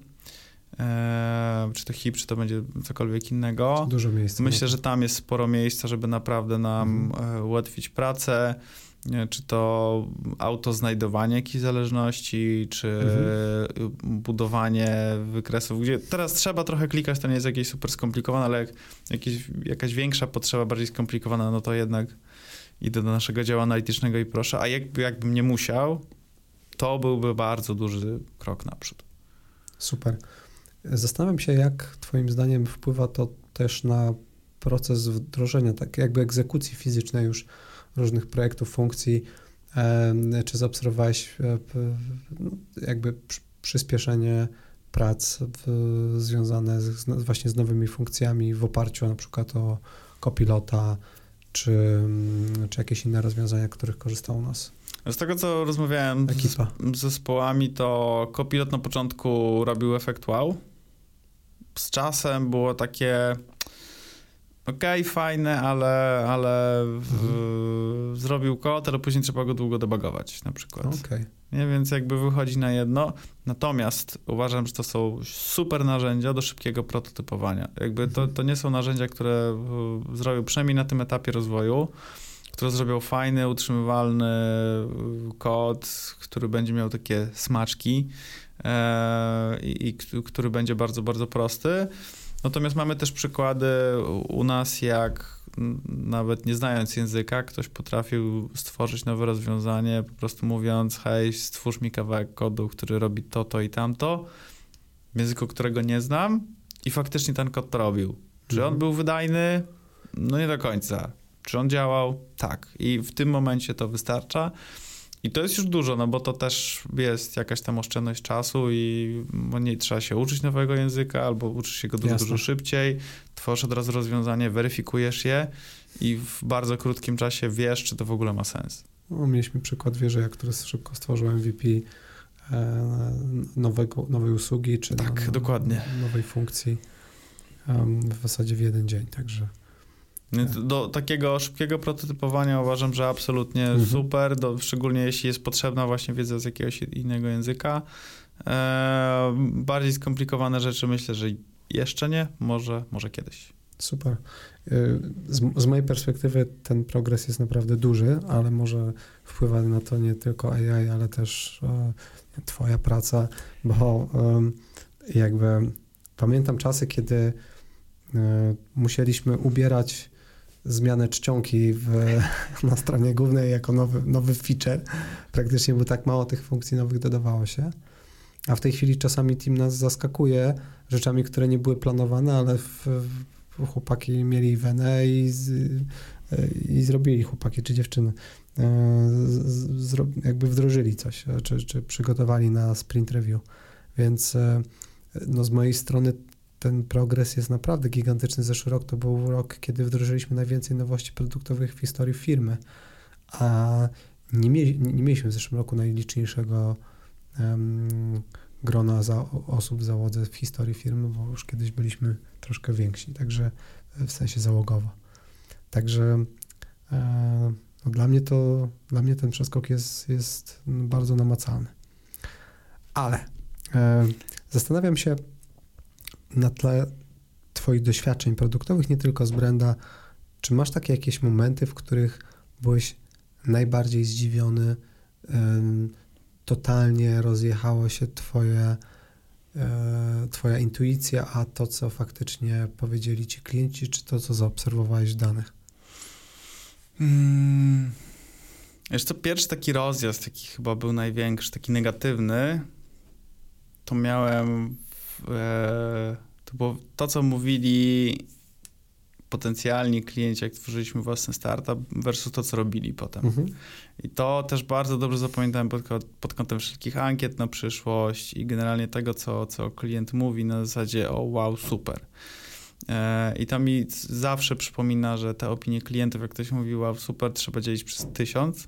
czy to HIP, czy to będzie cokolwiek innego. Dużo miejsca. Myślę, że tam jest sporo miejsca, żeby naprawdę nam mhm. E, ułatwić pracę czy to autoznajdowanie jakichś zależności, czy mhm. budowanie wykresów, gdzie teraz trzeba trochę klikać, to nie jest jakieś super skomplikowane, ale jak jakieś, jakaś większa potrzeba, bardziej skomplikowana, no to jednak idę do naszego działu analitycznego i proszę, a jakby, jakbym nie musiał, to byłby bardzo duży krok naprzód. Super. Zastanawiam się, jak twoim zdaniem wpływa to też na proces wdrożenia, tak jakby egzekucji fizycznej już różnych projektów, funkcji, czy zaobserwowałeś e, no, jakby przyspieszenie prac w, związane z, właśnie z nowymi funkcjami w oparciu na przykład o Copilota, czy, mm, czy jakieś inne rozwiązania, których korzysta u nas? Z tego, co rozmawiałem Ekipa. z zespołami, to Copilot na początku robił efekt wow. Z czasem było takie okej, okay, fajne, ale, ale mhm. zrobił kod, ale później trzeba go długo debugować na przykład. Okay. Nie, więc jakby wychodzi na jedno. Natomiast uważam, że to są super narzędzia do szybkiego prototypowania. Jakby to, mhm. to nie są narzędzia, które zrobią przynajmniej na tym etapie rozwoju, które zrobią fajny, utrzymywalny kod, który będzie miał takie smaczki i, i który będzie bardzo, bardzo prosty. Natomiast mamy też przykłady u nas, jak nawet nie znając języka, ktoś potrafił stworzyć nowe rozwiązanie, po prostu mówiąc, hej, stwórz mi kawałek kodu, który robi to, to i tamto, w języku, którego nie znam i faktycznie ten kod to robił. Czy on mhm. był wydajny? No nie do końca. Czy on działał? Tak. I w tym momencie to wystarcza. I to jest już dużo, no bo to też jest jakaś tam oszczędność czasu i nie trzeba się uczyć nowego języka, albo uczysz się go dużo, dużo szybciej, tworzysz od razu rozwiązanie, weryfikujesz je i w bardzo krótkim czasie wiesz, czy to w ogóle ma sens. No, mieliśmy przykład wieży, który szybko stworzył MVP e, nowego, nowej usługi, czy tak, dokładnie. nowej funkcji w zasadzie w jeden dzień, także... Do takiego szybkiego prototypowania uważam, że absolutnie mhm. super, do, szczególnie jeśli jest potrzebna właśnie wiedza z jakiegoś innego języka. E, bardziej skomplikowane rzeczy myślę, że jeszcze nie, może, może kiedyś. Super. E, z, z, mojej perspektywy ten progres jest naprawdę duży, ale może wpływa na to nie tylko AI, ale też e, Twoja praca, bo e, jakby pamiętam czasy, kiedy e, musieliśmy ubierać zmianę czcionki w, na stronie głównej jako nowy, nowy feature. Praktycznie, bo tak mało tych funkcji nowych dodawało się. A w tej chwili czasami team nas zaskakuje rzeczami, które nie były planowane, ale w, w chłopaki mieli wenę i, z, i zrobili chłopaki czy dziewczyny. E, z, jakby wdrożyli coś, czy, czy przygotowali na sprint review. Więc e, no z mojej strony ten progres jest naprawdę gigantyczny. Zeszły rok to był rok, kiedy wdrożyliśmy najwięcej nowości produktowych w historii firmy, a nie, mie nie mieliśmy w zeszłym roku najliczniejszego um, grona za, osób w załodze w historii firmy, bo już kiedyś byliśmy troszkę więksi, także w sensie załogowo. Także e, no dla mnie to, dla mnie ten przeskok jest, jest bardzo namacalny. Ale e, zastanawiam się, na tle Twoich doświadczeń produktowych, nie tylko z Brenda, czy masz takie jakieś momenty, w których byłeś najbardziej zdziwiony, totalnie rozjechało się Twoje, e, Twoja intuicja, a to, co faktycznie powiedzieli Ci klienci, czy to, co zaobserwowałeś w danych? Hmm. Pierwszy taki rozjazd, jaki chyba był największy, taki negatywny, to miałem to było to, co mówili potencjalni klienci, jak tworzyliśmy własny startup, versus to, co robili potem. Mhm. I to też bardzo dobrze zapamiętałem pod, pod kątem wszelkich ankiet na przyszłość i generalnie tego, co, co klient mówi na zasadzie o wow, super. E, I to mi zawsze przypomina, że te opinie klientów, jak ktoś mówi wow, super, trzeba dzielić przez tysiąc,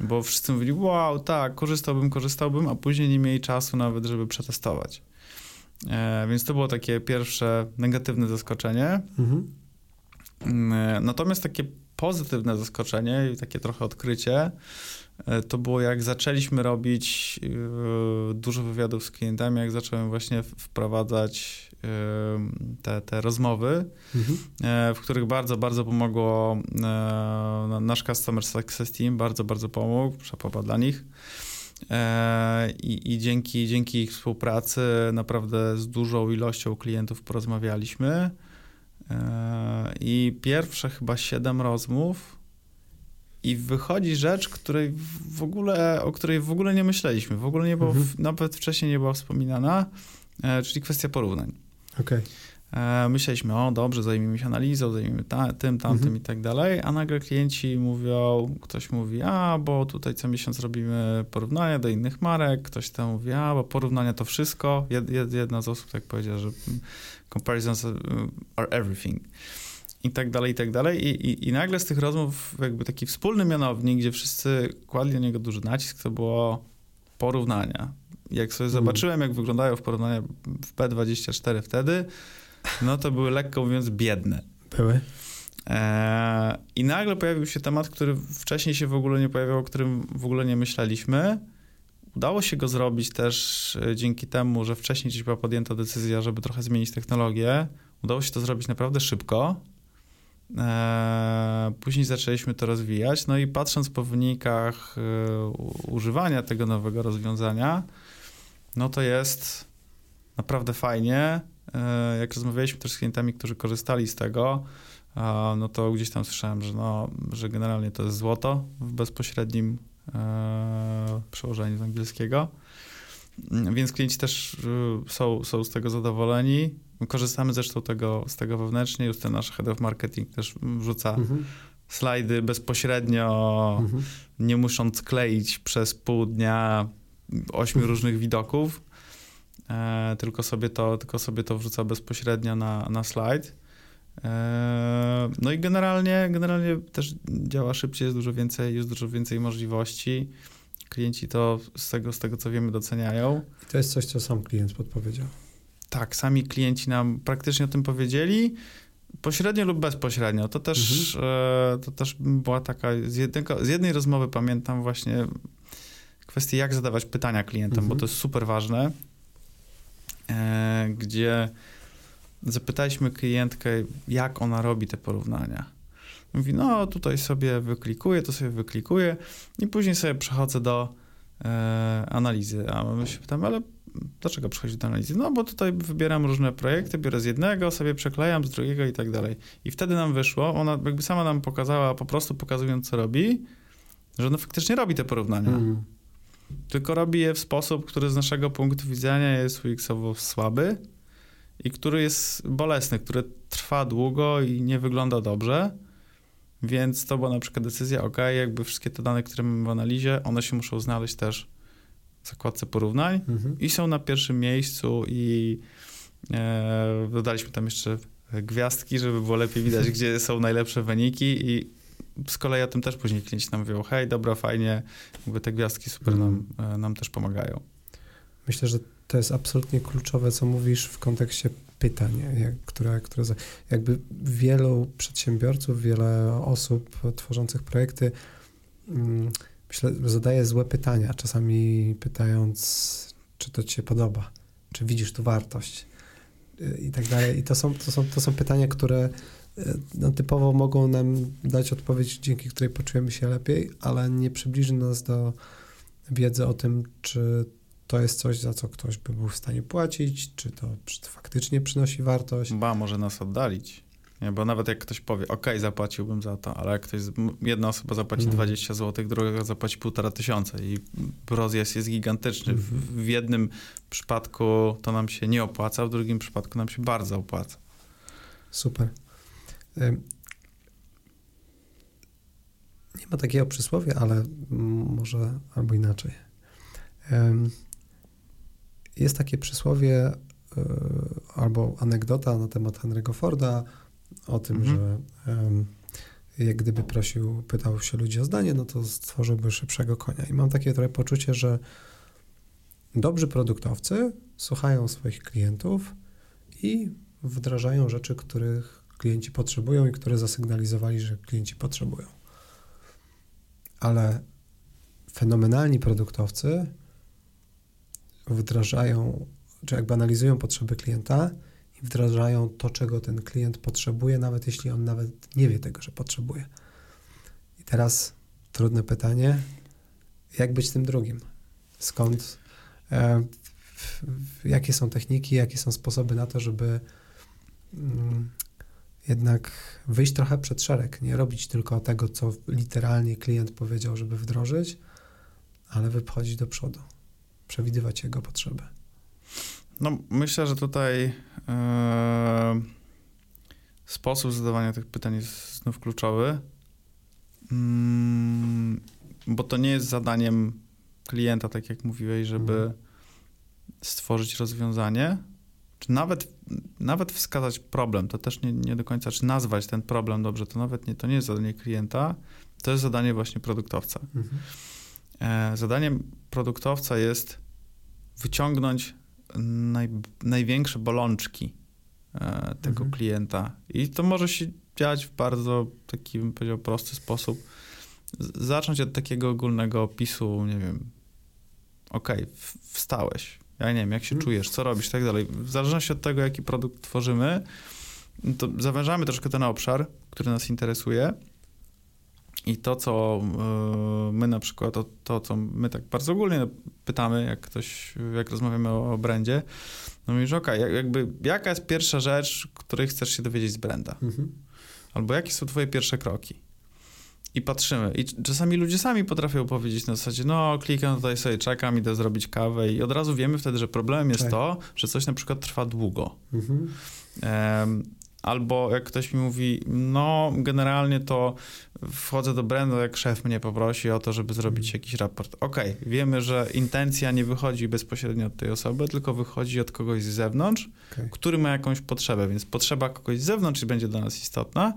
bo wszyscy mówili wow, tak, korzystałbym, korzystałbym, a później nie mieli czasu nawet, żeby przetestować. E, więc to było takie pierwsze negatywne zaskoczenie. Mhm. Mm, e, natomiast takie pozytywne zaskoczenie i takie trochę odkrycie e, to było jak zaczęliśmy robić dużo wywiadów z klientami, jak zacząłem właśnie wprowadzać te, te rozmowy, mhm. w których bardzo, bardzo pomogło nasz Customer Success Team, bardzo, bardzo pomógł, przepowa dla nich. I, I, dzięki, dzięki ich współpracy naprawdę z dużą ilością klientów porozmawialiśmy. I pierwsze chyba siedem rozmów i wychodzi rzecz, której w ogóle, o której w ogóle nie myśleliśmy. W ogóle nie było, mhm. nawet wcześniej nie była wspominana, e, czyli kwestia porównań. Okay. E, myśleliśmy, o dobrze, zajmijmy się analizą, zajmijmy ta, tym, tamtym mhm. i tak dalej, a nagle klienci mówią, ktoś mówi, a bo tutaj co miesiąc robimy porównania do innych marek, ktoś tam mówi, a bo porównania to wszystko. Jed, jedna z osób tak powiedziała, że comparisons are everything i tak dalej, i tak dalej. I, i, I nagle z tych rozmów jakby taki wspólny mianownik, gdzie wszyscy kładli na niego duży nacisk, to było porównania. Jak sobie mm. zobaczyłem, jak wyglądają w porównaniu w P24 wtedy, no to były lekko mówiąc biedne. Były. E, I nagle pojawił się temat, który wcześniej się w ogóle nie pojawiał, o którym w ogóle nie myśleliśmy. Udało się go zrobić też e, dzięki temu, że wcześniej gdzieś była podjęta decyzja, żeby trochę zmienić technologię. Udało się to zrobić naprawdę szybko. E, później zaczęliśmy to rozwijać, no i patrząc po wynikach używania tego nowego rozwiązania, no to jest naprawdę fajnie. E, jak rozmawialiśmy też z klientami, którzy korzystali z tego, no to gdzieś tam słyszałem, że, no, że generalnie to jest złoto w bezpośrednim przełożeniu z angielskiego. Więc klienci też są, są z tego zadowoleni. Korzystamy zresztą tego, z tego wewnętrznie. Już ten nasz head of marketing też wrzuca mhm. slajdy bezpośrednio, mhm. nie musząc kleić przez pół dnia ośmiu mhm. różnych widoków, e, tylko, sobie to, tylko sobie to wrzuca bezpośrednio na, na slajd. E, no i generalnie, generalnie też działa szybciej, jest dużo więcej, jest dużo więcej możliwości. Klienci to z tego, z tego co wiemy doceniają. I to jest coś, co sam klient podpowiedział. Tak, sami klienci nam praktycznie o tym powiedzieli. Pośrednio lub bezpośrednio. To też, mhm. e, to też była taka, z, jednego, z jednej rozmowy pamiętam właśnie kwestię, jak zadawać pytania klientom, mhm. bo to jest super ważne, gdzie zapytaliśmy klientkę, jak ona robi te porównania. Mówi, no tutaj sobie wyklikuję, to sobie wyklikuję i później sobie przechodzę do e, analizy. A my się pytamy, ale dlaczego przychodzi do analizy? No bo tutaj wybieram różne projekty, biorę z jednego, sobie przeklejam z drugiego i tak dalej. I wtedy nam wyszło, ona jakby sama nam pokazała, po prostu pokazując co robi, że ona faktycznie robi te porównania. Mm. Tylko robi je w sposób, który z naszego punktu widzenia jest UX-owo słaby i który jest bolesny, który trwa długo i nie wygląda dobrze. Więc to była na przykład decyzja, ok, jakby wszystkie te dane, które mamy w analizie, one się muszą znaleźć też w zakładce porównań mhm. i są na pierwszym miejscu i e, dodaliśmy tam jeszcze gwiazdki, żeby było lepiej widać, gdzie są najlepsze wyniki i z kolei o tym też później klienci nam mówią, hej, dobra, fajnie, jakby te gwiazdki super nam, e, nam też pomagają. Myślę, że to jest absolutnie kluczowe, co mówisz w kontekście pytań, jak, które, które jakby wielu przedsiębiorców, wiele osób tworzących projekty mm, myślę, zadaje złe pytania, czasami pytając, czy to ci się podoba, czy widzisz tu wartość i tak dalej. I to są, to są, to są pytania, które y, no, typowo mogą nam dać odpowiedź, dzięki której poczujemy się lepiej, ale nie przybliży nas do wiedzy o tym, czy to jest coś, za co ktoś by był w stanie płacić, czy to faktycznie przynosi wartość. Ba, może nas oddalić. Nie, bo nawet jak ktoś powie, ok, zapłaciłbym za to, ale jak ktoś, jedna osoba zapłaci mm. 20 zł, druga zapłaci półtora tysiąca i rozjazd jest gigantyczny. W, w, jednym przypadku to nam się nie opłaca, w drugim przypadku nam się bardzo opłaca. Super. Nie ma takiego przysłowia, ale może albo inaczej. Jest takie przysłowie e, albo anegdota na temat Henry'ego Forda o tym, mhm. że jak gdyby prosił, pytał się ludzi o zdanie, no to stworzyłby szybszego konia. I mam takie trochę poczucie, że dobrzy produktowcy słuchają swoich klientów i wdrażają rzeczy, których klienci potrzebują i które zasygnalizowali, że klienci potrzebują. Ale fenomenalni produktowcy wdrażają, czy jakby analizują potrzeby klienta wdrażają to, czego ten klient potrzebuje, nawet jeśli on nawet nie wie tego, że potrzebuje. I teraz trudne pytanie, jak być tym drugim? Skąd, e, w, w, jakie są techniki, jakie są sposoby na to, żeby mm, jednak wyjść trochę przed szereg, nie robić tylko tego, co literalnie klient powiedział, żeby wdrożyć, ale wychodzić do przodu, przewidywać jego potrzeby. No, myślę, że tutaj e, sposób zadawania tych pytań jest znów kluczowy, mm, bo to nie jest zadaniem klienta, tak jak mówiłeś, żeby mhm. stworzyć rozwiązanie, czy nawet, nawet wskazać problem, to też nie, nie do końca, czy nazwać ten problem dobrze, to nawet nie, to nie jest zadanie klienta, to jest zadanie właśnie produktowca. Mhm. E, zadaniem produktowca jest wyciągnąć naj, największe bolączki e, tego mhm. klienta. I to może się dziać w bardzo taki, bym powiedział, prosty sposób. zacząć od takiego ogólnego opisu, nie wiem, okej, okay, wstałeś, ja nie wiem, jak się mhm. czujesz, co robisz tak dalej. W zależności od tego, jaki produkt tworzymy, to zawężamy troszkę ten obszar, który nas interesuje i to, co e, my na przykład, to, to, co my tak bardzo ogólnie pytamy, jak ktoś, jak rozmawiamy o, o brandzie, no mówisz, okej, okay, jakby jaka jest pierwsza rzecz, której chcesz się dowiedzieć z branda? Mhm. Albo jakie są twoje pierwsze kroki? I patrzymy. I czasami ludzie sami potrafią powiedzieć na zasadzie, no klikam tutaj sobie, czekam, idę zrobić kawę i od razu wiemy wtedy, że problemem jest tak. to, że coś na przykład trwa długo. Mhm. Um, Albo jak ktoś mi mówi, no generalnie to wchodzę do brandu, jak szef mnie poprosi o to, żeby zrobić mhm. jakiś raport. Okej, okay, wiemy, że intencja nie wychodzi bezpośrednio od tej osoby, tylko wychodzi od kogoś z zewnątrz, okay. który ma jakąś potrzebę, więc potrzeba kogoś z zewnątrz będzie dla nas istotna.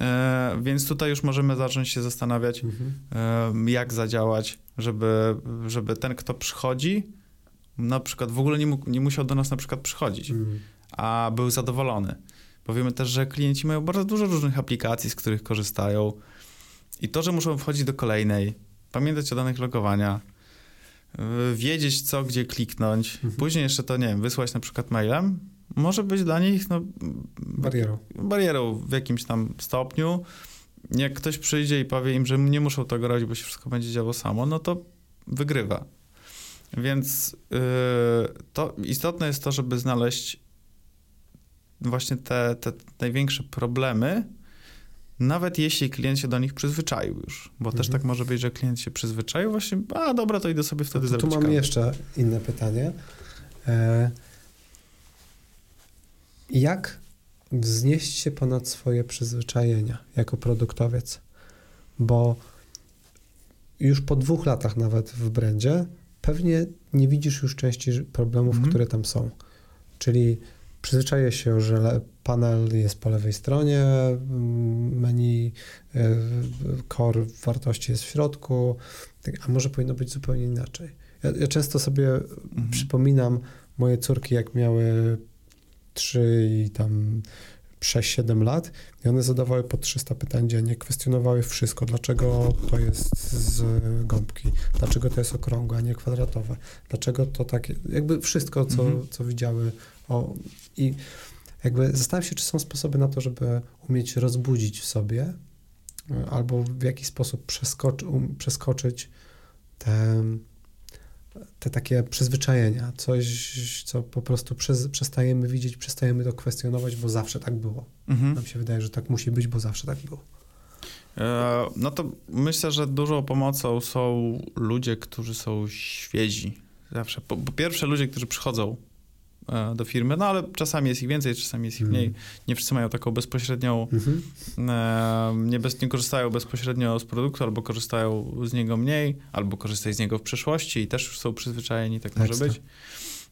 E, więc tutaj już możemy zacząć się zastanawiać, mhm. e, jak zadziałać, żeby, żeby ten, kto przychodzi, na przykład w ogóle nie, mógł, nie musiał do nas na przykład przychodzić, mhm. a był zadowolony. Bo wiemy też, że klienci mają bardzo dużo różnych aplikacji, z których korzystają. I to, że muszą wchodzić do kolejnej, pamiętać o danych logowania, y, wiedzieć co, gdzie kliknąć, mhm. później jeszcze to, nie wiem, wysłać na przykład mailem, może być dla nich no, barierą. barierą w jakimś tam stopniu. Jak ktoś przyjdzie i powie im, że nie muszą tego robić, bo się wszystko będzie działo samo, no to wygrywa. Więc yy, to istotne jest to, żeby znaleźć właśnie te, te największe problemy, nawet jeśli klient się do nich przyzwyczaił już, bo mhm. też tak może być, że klient się przyzwyczaił, właśnie, a dobra, to idę sobie wtedy no zrobić Tu mam kawę. jeszcze inne pytanie. E, jak wznieść się ponad swoje przyzwyczajenia jako produktowiec? Bo już po dwóch latach nawet w brandzie pewnie nie widzisz już części problemów, mhm. które tam są. Czyli przyzwyczaję się, że panel jest po lewej stronie, mm, menu e, core wartości jest w środku, tak, a może powinno być zupełnie inaczej. Ja, ja często sobie mhm. przypominam moje córki, jak miały 3 i tam 6-7 lat i one zadawały po 300 pytań dziennie, kwestionowały wszystko, dlaczego to jest z gąbki, dlaczego to jest okrągłe, a nie kwadratowe, dlaczego to takie, jakby wszystko, co, mhm. co widziały o, I jakby zastanawiam się, czy są sposoby na to, żeby umieć rozbudzić w sobie e, albo w jakiś sposób przeskoczy, um, przeskoczyć te, te takie przyzwyczajenia, coś, co po prostu przez, przestajemy widzieć, przestajemy to kwestionować, bo zawsze tak było. Mhm. Nam się wydaje, że tak musi być, bo zawsze tak było. E, no to myślę, że dużą pomocą są ludzie, którzy są świezi. Zawsze. Po, po pierwsze, ludzie, którzy przychodzą do firmy, no ale czasami jest ich więcej, czasami jest ich mniej. Mhm. Nie wszyscy mają taką bezpośrednią, mhm. e, nie, bez, nie korzystają bezpośrednio z produktu, albo korzystają z niego mniej, albo korzystają z niego w przeszłości i też już są przyzwyczajeni, tak może być.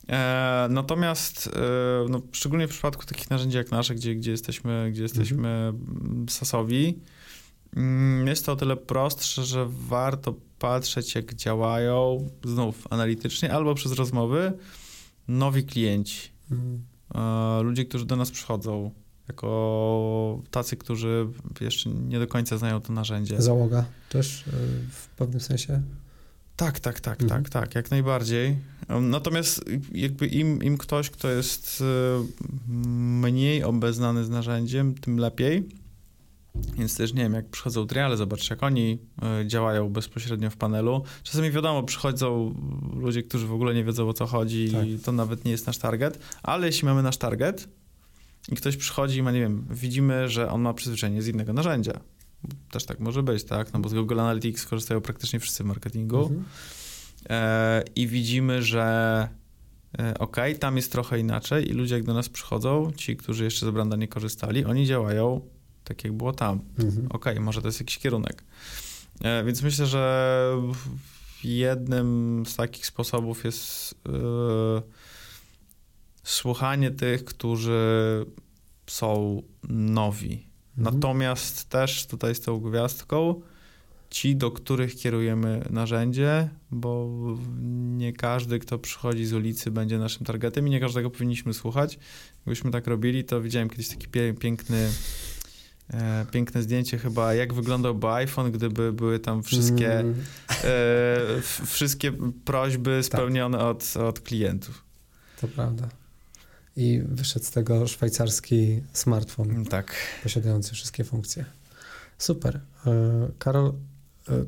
E, natomiast e, no, szczególnie w przypadku takich narzędzi jak nasze, gdzie, gdzie jesteśmy, gdzie jesteśmy mhm. sasowi, mm, jest to o tyle prostsze, że warto patrzeć, jak działają, znów analitycznie, albo przez rozmowy, nowi klienci, mhm. ludzie, którzy do nas przychodzą, jako tacy, którzy jeszcze nie do końca znają to narzędzie. Załoga też y, w pewnym sensie? Tak, tak, tak, Mhm. tak, tak, jak najbardziej. Natomiast jakby im, im ktoś, kto jest y, mniej obeznany z narzędziem, tym lepiej. Więc też nie wiem, jak przychodzą triale, zobacz jak oni y, działają bezpośrednio w panelu. Czasami wiadomo, przychodzą ludzie, którzy w ogóle nie wiedzą o co chodzi Tak. i to nawet nie jest nasz target, ale jeśli mamy nasz target i ktoś przychodzi i ma, nie wiem, widzimy, że on ma przyzwyczajenie z innego narzędzia. Też tak może być, tak? No bo z Google Analytics korzystają praktycznie wszyscy w marketingu. Mhm. E, i widzimy, że e, okej, tam jest trochę inaczej i ludzie jak do nas przychodzą, ci, którzy jeszcze z Branda nie korzystali, oni działają tak jak było tam. Mhm. Okej, może to jest jakiś kierunek. E, więc myślę, że jednym z takich sposobów jest e, słuchanie tych, którzy są nowi. Mhm. Natomiast też tutaj z tą gwiazdką ci, do których kierujemy narzędzie, bo nie każdy, kto przychodzi z ulicy, będzie naszym targetem i nie każdego powinniśmy słuchać. Gdybyśmy tak robili, to widziałem kiedyś taki piękny, e, piękne zdjęcie chyba, jak wyglądałby iPhone, gdyby były tam wszystkie, Mm, e, f- wszystkie prośby spełnione od, od klientów. To prawda. I wyszedł z tego szwajcarski smartfon Tak. posiadający wszystkie funkcje. Super. E, Karol, e,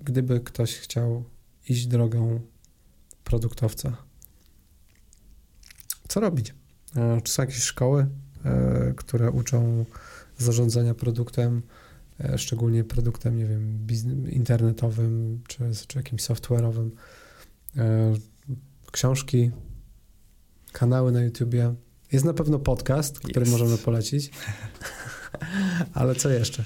gdyby ktoś chciał iść drogą produktowca, co robić? Czy są jakieś szkoły, które uczą zarządzania produktem, e, szczególnie produktem, nie wiem, internetowym czy, czy jakimś software'owym? E, Książki, kanały na YouTubie. Jest na pewno podcast, który Jest. możemy polecić. Ale co jeszcze?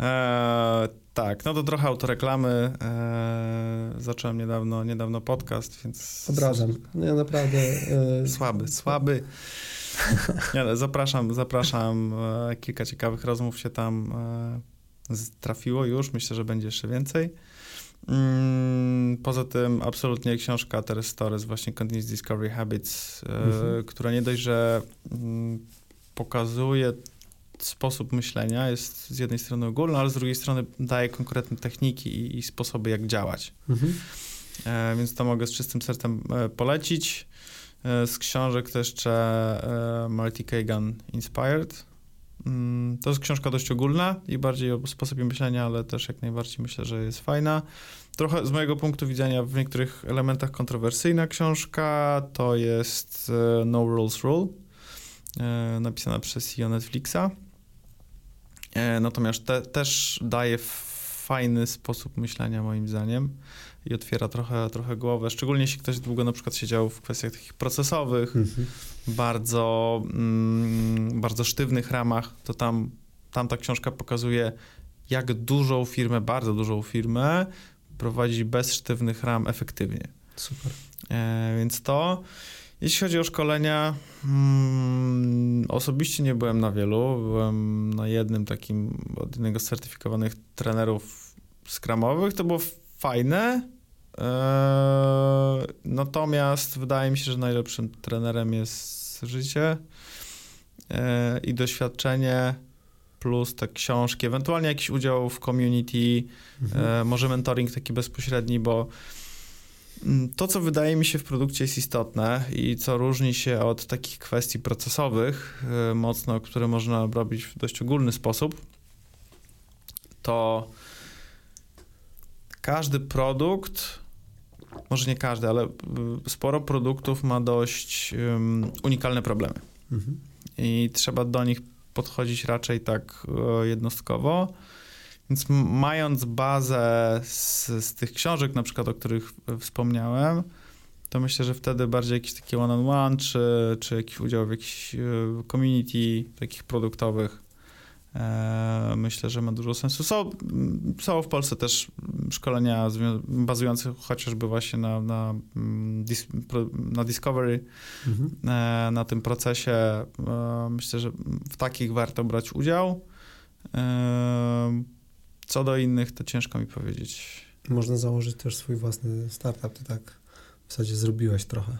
E, tak, no to trochę autoreklamy. E, zacząłem niedawno, niedawno podcast, więc... Odradzam. Nie, naprawdę. e, Słaby, słaby. Nie, ale zapraszam, zapraszam. E, kilka ciekawych rozmów się tam e, trafiło już. Myślę, że będzie jeszcze więcej. Mm, Poza tym absolutnie książka Teres Stories, właśnie Continuous Discovery Habits, e, Mhm. która nie dość, że mm, pokazuje sposób myślenia, jest z jednej strony ogólny, ale z drugiej strony daje konkretne techniki i, i sposoby, jak działać. Mhm. E, więc to mogę z czystym sercem polecić. E, z książek to jeszcze e, Marty Kagan Inspired. Mm, to jest książka dość ogólna i bardziej o sposobie myślenia, ale też jak najbardziej myślę, że jest fajna. Trochę z mojego punktu widzenia w niektórych elementach kontrowersyjna książka to jest e, No Rules Rule, napisana przez CEO Netflixa. Natomiast te, też daje fajny sposób myślenia moim zdaniem i otwiera trochę, trochę głowę, szczególnie jeśli ktoś długo na przykład siedział w kwestiach takich procesowych, Mhm. bardzo, mm, bardzo sztywnych ramach, to tam, tam ta książka pokazuje, jak dużą firmę, bardzo dużą firmę prowadzić bez sztywnych ram efektywnie. Super. E, więc to. Jeśli chodzi o szkolenia, mm, osobiście nie byłem na wielu. Byłem na jednym takim od jednego z certyfikowanych trenerów skramowych. To było fajne. E, natomiast wydaje mi się, że najlepszym trenerem jest życie e, i doświadczenie plus te książki, ewentualnie jakiś udział w community, Mhm. E, może mentoring taki bezpośredni, bo mm, to, co wydaje mi się w produkcie jest istotne i co różni się od takich kwestii procesowych, mocno, które można robić w dość ogólny sposób, to każdy produkt, może nie każdy, ale y, sporo produktów ma dość ym, unikalne problemy Mhm. i trzeba do nich podchodzić raczej tak e, jednostkowo. Więc mając bazę z, z tych książek, na przykład o których e, wspomniałem, to myślę, że wtedy bardziej jakiś taki one-on-one, czy, czy jakiś udział w jakichś community takich produktowych, myślę, że ma dużo sensu. Są, są w Polsce też szkolenia bazujące chociażby właśnie na, na, mm, dis, na Discovery, Mhm. e, na tym procesie. E, Myślę, że w takich warto brać udział. E, Co do innych, to ciężko mi powiedzieć. Można założyć też swój własny startup. Ty tak w zasadzie zrobiłeś trochę.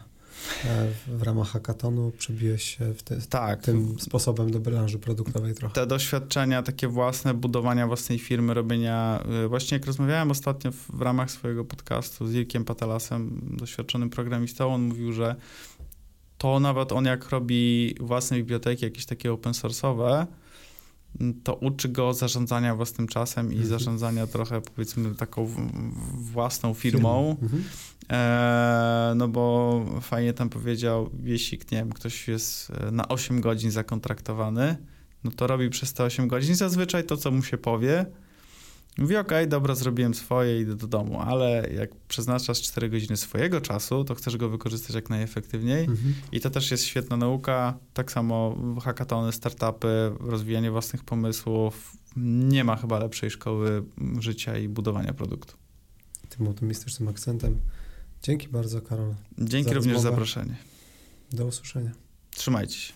E, w, ramach hackathonu przebiłeś się w te, Tak, tym sposobem do branży produktowej trochę. te doświadczenia takie własne, budowania własnej firmy, robienia. y, Właśnie jak rozmawiałem ostatnio w, w ramach swojego podcastu z Irkiem Patalasem, doświadczonym programistą, on mówił, że to nawet on jak robi własne biblioteki, jakieś takie open source'owe, to uczy go zarządzania własnym czasem i Mhm. zarządzania trochę powiedzmy taką własną firmą. Mhm. Eee, no bo fajnie tam powiedział, jeśli nie wiem, ktoś jest e, na 8 godzin zakontraktowany, no to robi przez te 8 godzin zazwyczaj to, co mu się powie. Mówi, okej, dobra, zrobiłem swoje, idę do domu, ale jak przeznaczasz 4 godziny swojego czasu, to chcesz go wykorzystać jak najefektywniej. Mhm. I to też jest świetna nauka. Tak samo hackatony, startupy, rozwijanie własnych pomysłów. Nie ma chyba lepszej szkoły życia i budowania produktu. Tym optymistycznym akcentem. Dzięki bardzo, Karol. Dzięki Za również za zaproszenie. Do usłyszenia. Trzymajcie się.